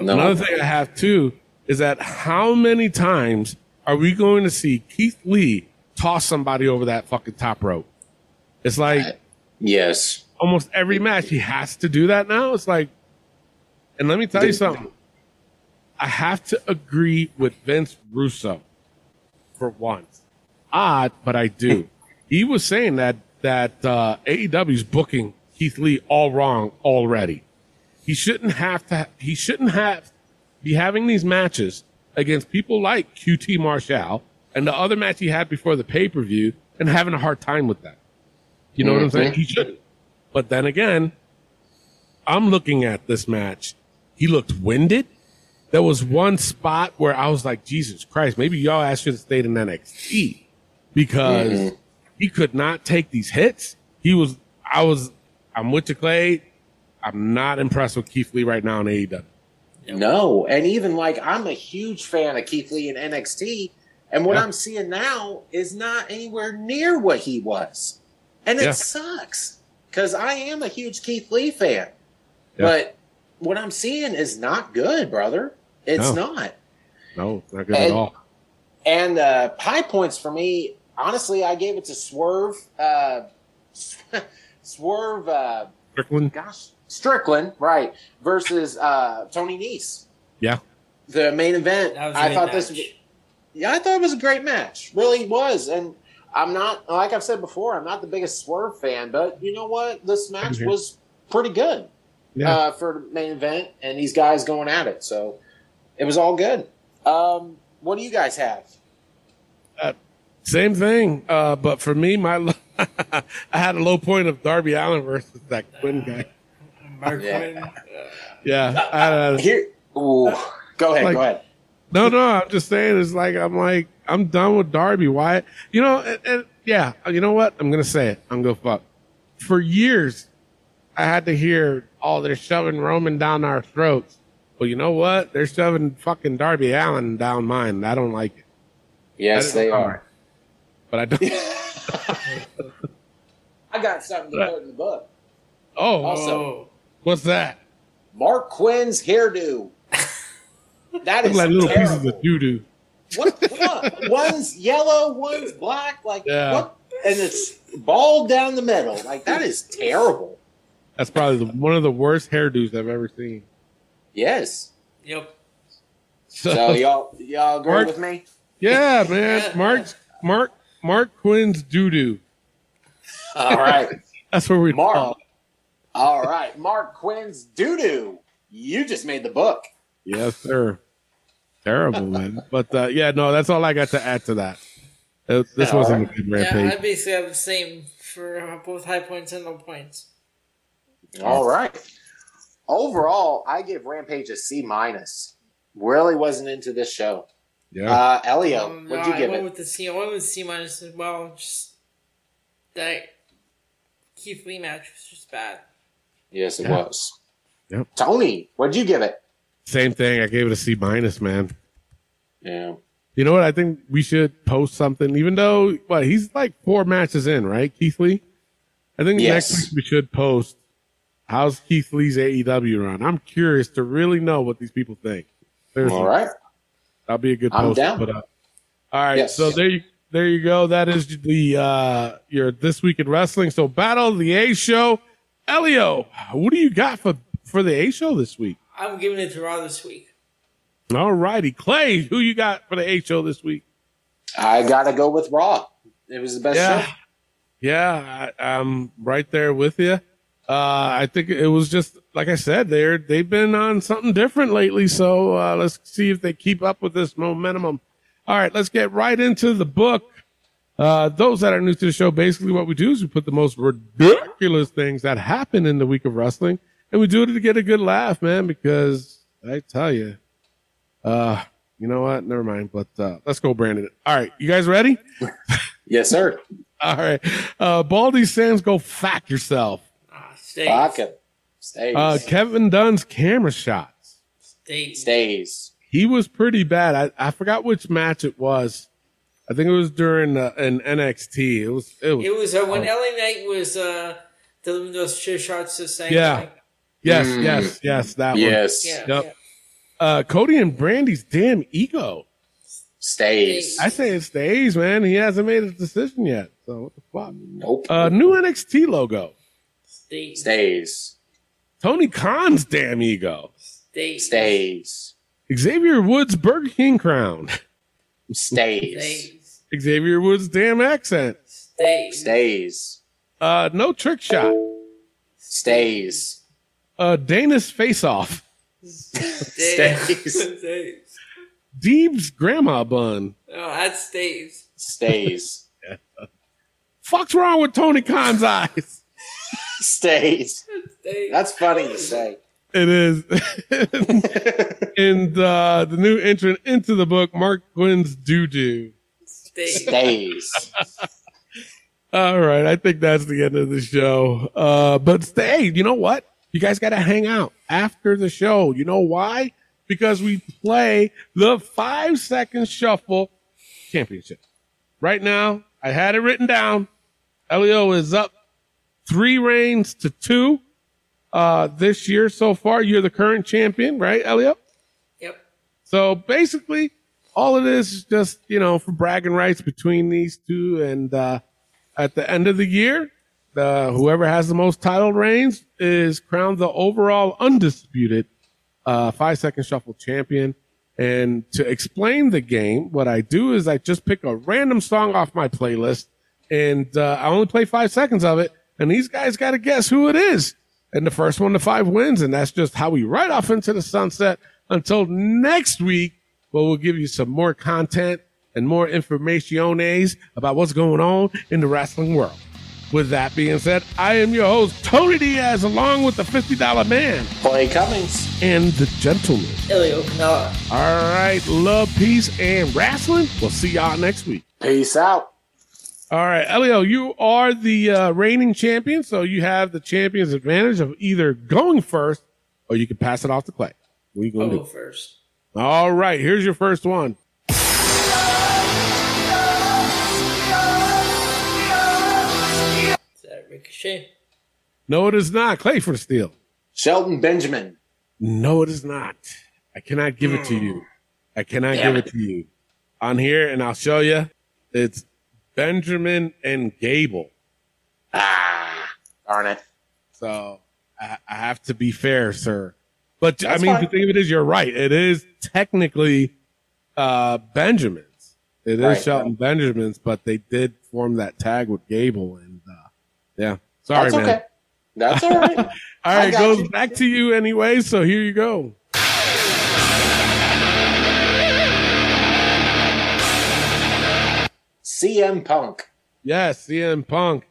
No. Another thing I have too is that how many times are we going to see Keith Lee toss somebody over that fucking top rope? It's like Yes. almost every match he has to do that now. It's like, and let me tell you something. I have to agree with Vince Russo for once. Odd, but I do. he was saying that that uh, AEW's booking Keith Lee all wrong already. He shouldn't have to. He shouldn't have be having these matches against people like QT Marshall and the other match he had before the pay per view and having a hard time with that. You know what I'm saying? He shouldn't. But then again, I'm looking at this match. He looked winded. There was one spot where I was like, Jesus Christ, maybe y'all asked should to stay in NXT because mm-hmm. he could not take these hits. He was, I was, I'm with you, Clay. I'm not impressed with Keith Lee right now in AEW. No. And even like, I'm a huge fan of Keith Lee in NXT. And what Yeah. I'm seeing now is not anywhere near what he was. And it Yeah. sucks because I am a huge Keith Lee fan. Yeah. But what I'm seeing is not good, brother. It's No. not. No, not good at all. And uh, high points for me, honestly, I gave it to Swerve. Uh, Swerve, uh, Strickland, gosh, Strickland, right, versus uh, Tony Nese. yeah. The main event. That was a I good thought this. match. Yeah, I thought it was a great match. Really was. And I'm not, like I've said before, I'm not the biggest Swerve fan, but you know what? This match was pretty good Yeah. uh, for the main event, and these guys going at it. So it was all good. Um, what do you guys have? Same thing. Uh, but for me, my lo- I had a low point of Darby Allin versus that Quen guy. Mark Yeah. Quen. Yeah. I had a- Here, ooh, go ahead, Like- go ahead. No, no, I'm just saying it's like I'm like I'm done with Darby. Why? You know, and, and yeah, you know what? I'm gonna say it. I'm gonna fuck. For years, I had to hear, "Oh, they're shoving Roman down our throats." Well, you know what? They're shoving fucking Darby Allin down mine. I don't like it. Yes, they didn't- are. But I don't. I got something to put in the book. oh, Also, Oh, what's that? Marq Quen's hairdo. That is like little terrible. pieces of doo doo. What, what? One's yellow, one's black. Like Yeah. what? And it's bald down the middle. Like that is terrible. That's probably the, one of the worst hairdos I've ever seen. Yes. Yep. So y'all y'all agree Mark- with me? yeah, man. Mark Mark Marq Quen's doo doo. All right. That's where we Mark. fall. All right. Marq Quen's doo doo. You just made the book. Yes, sir. Terrible, man. But uh, yeah, no, that's all I got to add to that. Uh, this Yeah, wasn't alright. a good rampage. Yeah, rampage. I basically have the same for uh, both high points and low points. All right. Overall, I give Rampage a C minus. Really wasn't into this show. yeah. Uh, Elio, Um, what'd no, you give I went it? with the C. I went with C minus as well. Just that Keith Lee match was just bad. Yes, it Yeah. was. Yep. Tony, what'd you give it? Same thing. I gave it a C minus, man. Yeah. You know what? I think we should post something, even though what he's like four matches in, right, Keith Lee? I think Yes. next week we should post how's Keith Lee's AEW run. I'm curious to really know what these people think. Seriously, All right. that'll be a good I'm post down. to put up. All right, Yes. so there you there you go. That is the uh your this week in wrestling. So battle of the A show. Elio, what do you got for for the A show this week? I'm giving it to Raw this week. All righty, Clay, who you got for the A show this week? I gotta go with Raw. It was the best Yeah, show. yeah, I, I'm right there with you. Uh, I think it was just like I said, they're they've been on something different lately. So uh, let's see if they keep up with this momentum. All right, let's get right into the book. Uh, those that are new to the show, basically what we do is we put the most ridiculous things that happen in the week of wrestling, and we do it to get a good laugh, man. Because I tell you, uh, you know what? Never mind. But uh, let's go, Brandon. All right, you guys ready? Yes, sir. All right. Uh, Baldy Sands, go fuck yourself. Stays. Fuck it. Stays. Uh, Kevin Dunn's camera shots. stays. Stays. He was pretty bad. I, I forgot which match it was. I think it was during uh, an NXT. It was. It was. It was uh, when LA Knight was uh, delivering those chair shots to Sang. Yeah. yes, Mm. yes, yes. That one. Yes. Yeah. Yep. Uh, Cody and Brandi's damn ego. Stays. I say it stays, man. He hasn't made his decision yet. So what the fuck? Nope. Uh, new NXT logo. Stays. Stays. Tony Khan's damn ego. Stays. Stays. Xavier Woods Burger King crown. Stays. Stays. Xavier Woods damn accent. Stays. Stays. Uh, no trick shot. Stays. Uh, Dana's face off. Stays. Stays. Deeb's grandma bun. Oh, that stays. Stays. Fuck's wrong with Tony Khan's eyes? Stays. Stays. That's funny to say. It is. and uh, the new entrant into the book, Marq Quen's doo doo. stays. Stays. All right, I think that's the end of the show. Uh, but stay, you know what? You guys got to hang out after the show. You know why? Because we play the five second shuffle championship. Right now, I had it written down. Elio is up three reigns to two uh, this year so far. You're the current champion, right, Elio? Yep. So basically, all it is is just, you know, for bragging rights between these two. And uh, at the end of the year, the, whoever has the most title reigns is crowned the overall undisputed uh, five second shuffle champion. And to explain the game, what I do is I just pick a random song off my playlist and uh, I only play five seconds of it. And these guys got to guess who it is. And the first one to five wins. And that's just how we ride off into the sunset until next week, where we'll give you some more content and more informationes about what's going on in the wrestling world. With that being said, I am your host, Tony Diaz, along with the $50 man Clay Cummings. and the gentleman. Elio Canella. All right, love, peace, and wrestling. We'll see y'all next week. Peace out. All right, Elio, you are the uh, reigning champion, so you have the champion's advantage of either going first or you can pass it off to Clay. What are you going to go do? first. All right, here's your first one. Is that Ricochet? No, it is not. Clay for the steal. Shelton Benjamin. No, it is not. I cannot give it to you. I cannot Damn give it it. to you on here, and I'll show you. It's Benjamin and Gable. Ah, darn it. So I, I have to be fair, sir. But That's I mean, fine. the thing of it is, you're right. It is technically uh, Benjamin's. It is Right. Shelton Benjamin's, but they did form that tag with Gable, and uh, yeah. Sorry, That's man. okay. That's all right. All right, goes you. back to you anyway. So here you go. CM Punk. Yes, CM Punk.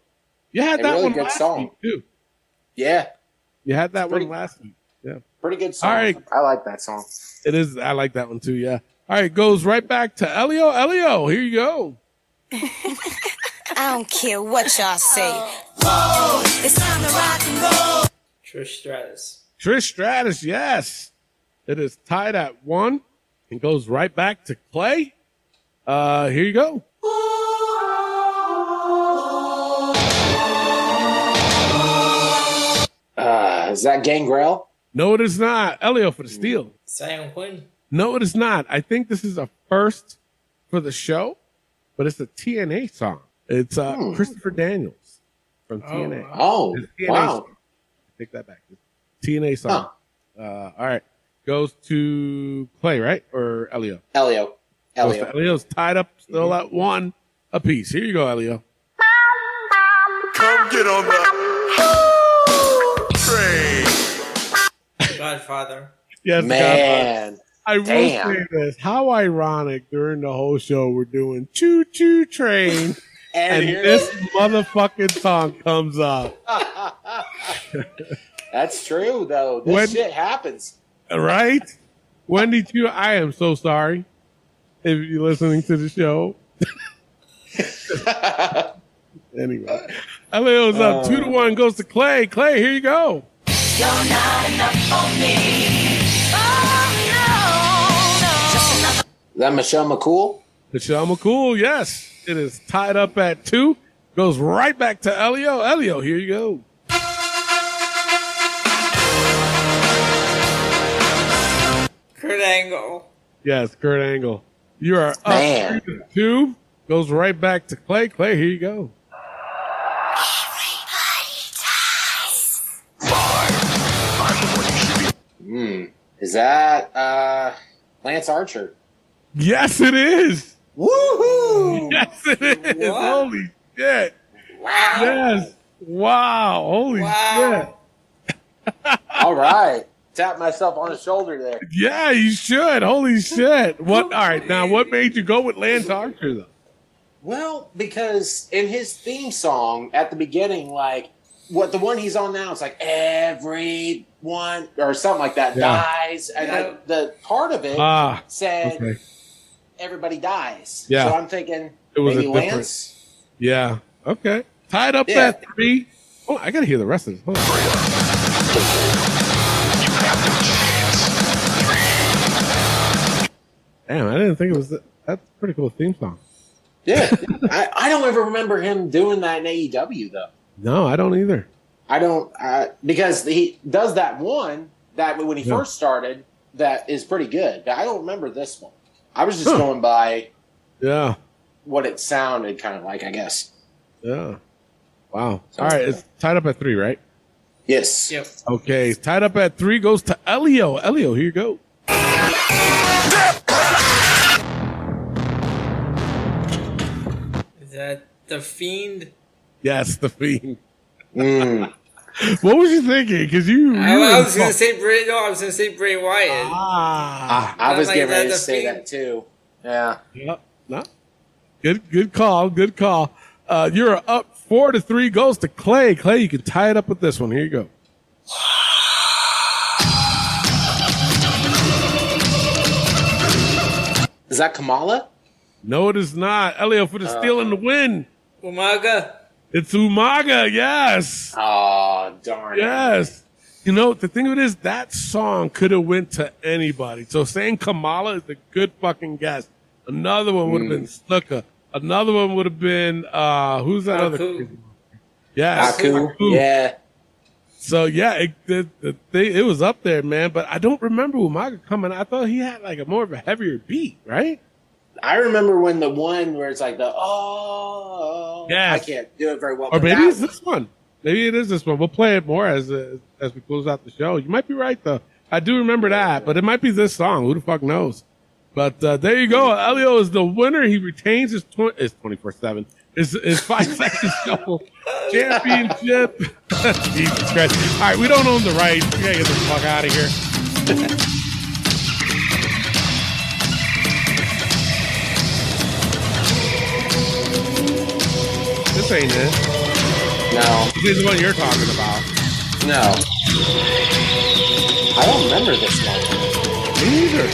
You had A that really one good last song. week too. Yeah, You had that Pretty- one last week. Yeah, pretty good song. All right. I like that song. it is. I like that one too. Yeah. All right, goes right back to Elio. Elio, here you go. I don't care what y'all say. It's time to rock and roll. Trish Stratus. Trish Stratus, yes. It is tied at one and goes right back to Clay. Uh, here you go. Uh, is that Gangrel? No, it is not. Elio for the steal. Sam Quinn. No, it is not. I think this is a first for the show, but it's a TNA song. It's uh, Hmm. Christopher Daniels from TNA. Oh, TNA wow. song. Take that back. It's TNA song. Uh, all right. Goes to Clay, right? Or Elio? Elio. Goes Elio. to Elio's tied up still at one apiece. Here you go, Elio. Come get on the train. Godfather. Yes, Godfather. Man. I will Damn. say this. How ironic during the whole show we're doing choo choo train And, and here- this motherfucking song comes up. That's true, though. This When- shit happens. Right? Wendy Choo, I am so sorry if you're listening to the show. anyway. Elio's up two to uh. one goes to Clay. Clay, here you go. You're not enough for me. Oh, no, no. Is that Michelle McCool? Michelle McCool, yes. It is tied up at two. Goes right back to Elio. Elio, here you go. Kurt Angle. Yes, Kurt Angle. You are up Man. to two. Goes right back to Clay. Clay, here you go. Hmm. Is that uh, Lance Archer? Yes, it is. Woohoo! Yes, it is. What? Holy shit. Wow. Yes. Wow. Holy Wow. All right. Tap myself on the shoulder there. Yeah, you should. Holy shit. What? All right. Now, what made you go with Lance Archer, though? Well, because in his theme song at the beginning, like what the one he's on now, it's like everyone or something like that Yeah. dies, and Yeah. I, the part of it Ah, said okay. everybody dies. Yeah. So I'm thinking It was maybe a different- Lance. Yeah. Okay. Tied up Yeah. at three. Oh, I got to hear the rest of this. Damn, I didn't think it was. That. That's a pretty cool theme song. Yeah, I, I don't ever remember him doing that in AEW though. No, I don't either. I don't uh, because he does that one that when he Yeah. first started that is pretty good. But I don't remember this one. I was just Huh. going by Yeah. what it sounded kind of like, I guess. Yeah. Wow. All right. It's tied up at three, right? Yes. Yep. Okay. Tied up at three goes to Elio. Elio, here you go. That the Fiend? Yes, the fiend. Mm. What was you thinking? Because you, you I, I was gonna say Bray. No, I was gonna say Bray Wyatt. Ah. I, I was Like getting ready to say Fiend. that too. Yeah. Yeah. No. Good. Good call. Good call. Uh, you're up four to three. Goes to Clay. Clay, you can tie it up with this one. Here you go. Is that Kamala? No, it is not. Elio for the steal and the win. Umaga. It's Umaga. Yes. Oh, darn. it. Yes. You know, the thing of it is that song could have went to anybody. So saying Kamala is a good fucking guess. Another one would have been Snuka. Another one would have been uh who's that other? Yes. Aku. Aku. Yeah. So yeah, it, the, the thing, it was up there, man. But I don't remember Umaga coming. I thought he had like a more of a heavier beat, right? I remember when the one where it's like the oh, yeah, I can't do it very well. Or maybe it's this one. Maybe it is this one. We'll play it more as uh, as we close out the show. You might be right though. I do remember that, but it might be this song. Who the fuck knows? But uh, there you go. Elio is the winner. He retains his tw- his twenty four seven. His his five second shuffle championship. Jesus Christ! All right, we don't own the rights. We gotta get the fuck out of here. this ain't it. No, This is what you're talking about. no, I don't remember this one. Me neither.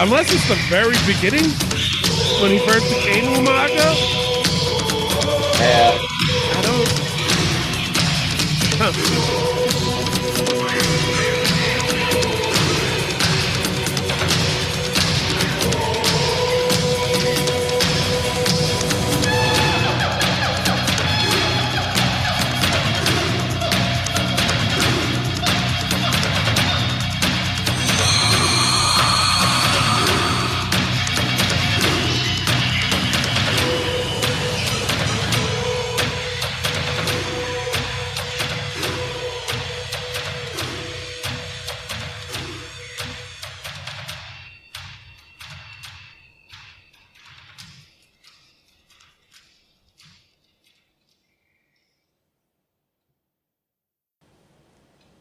Unless it's the very beginning when he first became Umaga. Yeah, I don't. Huh.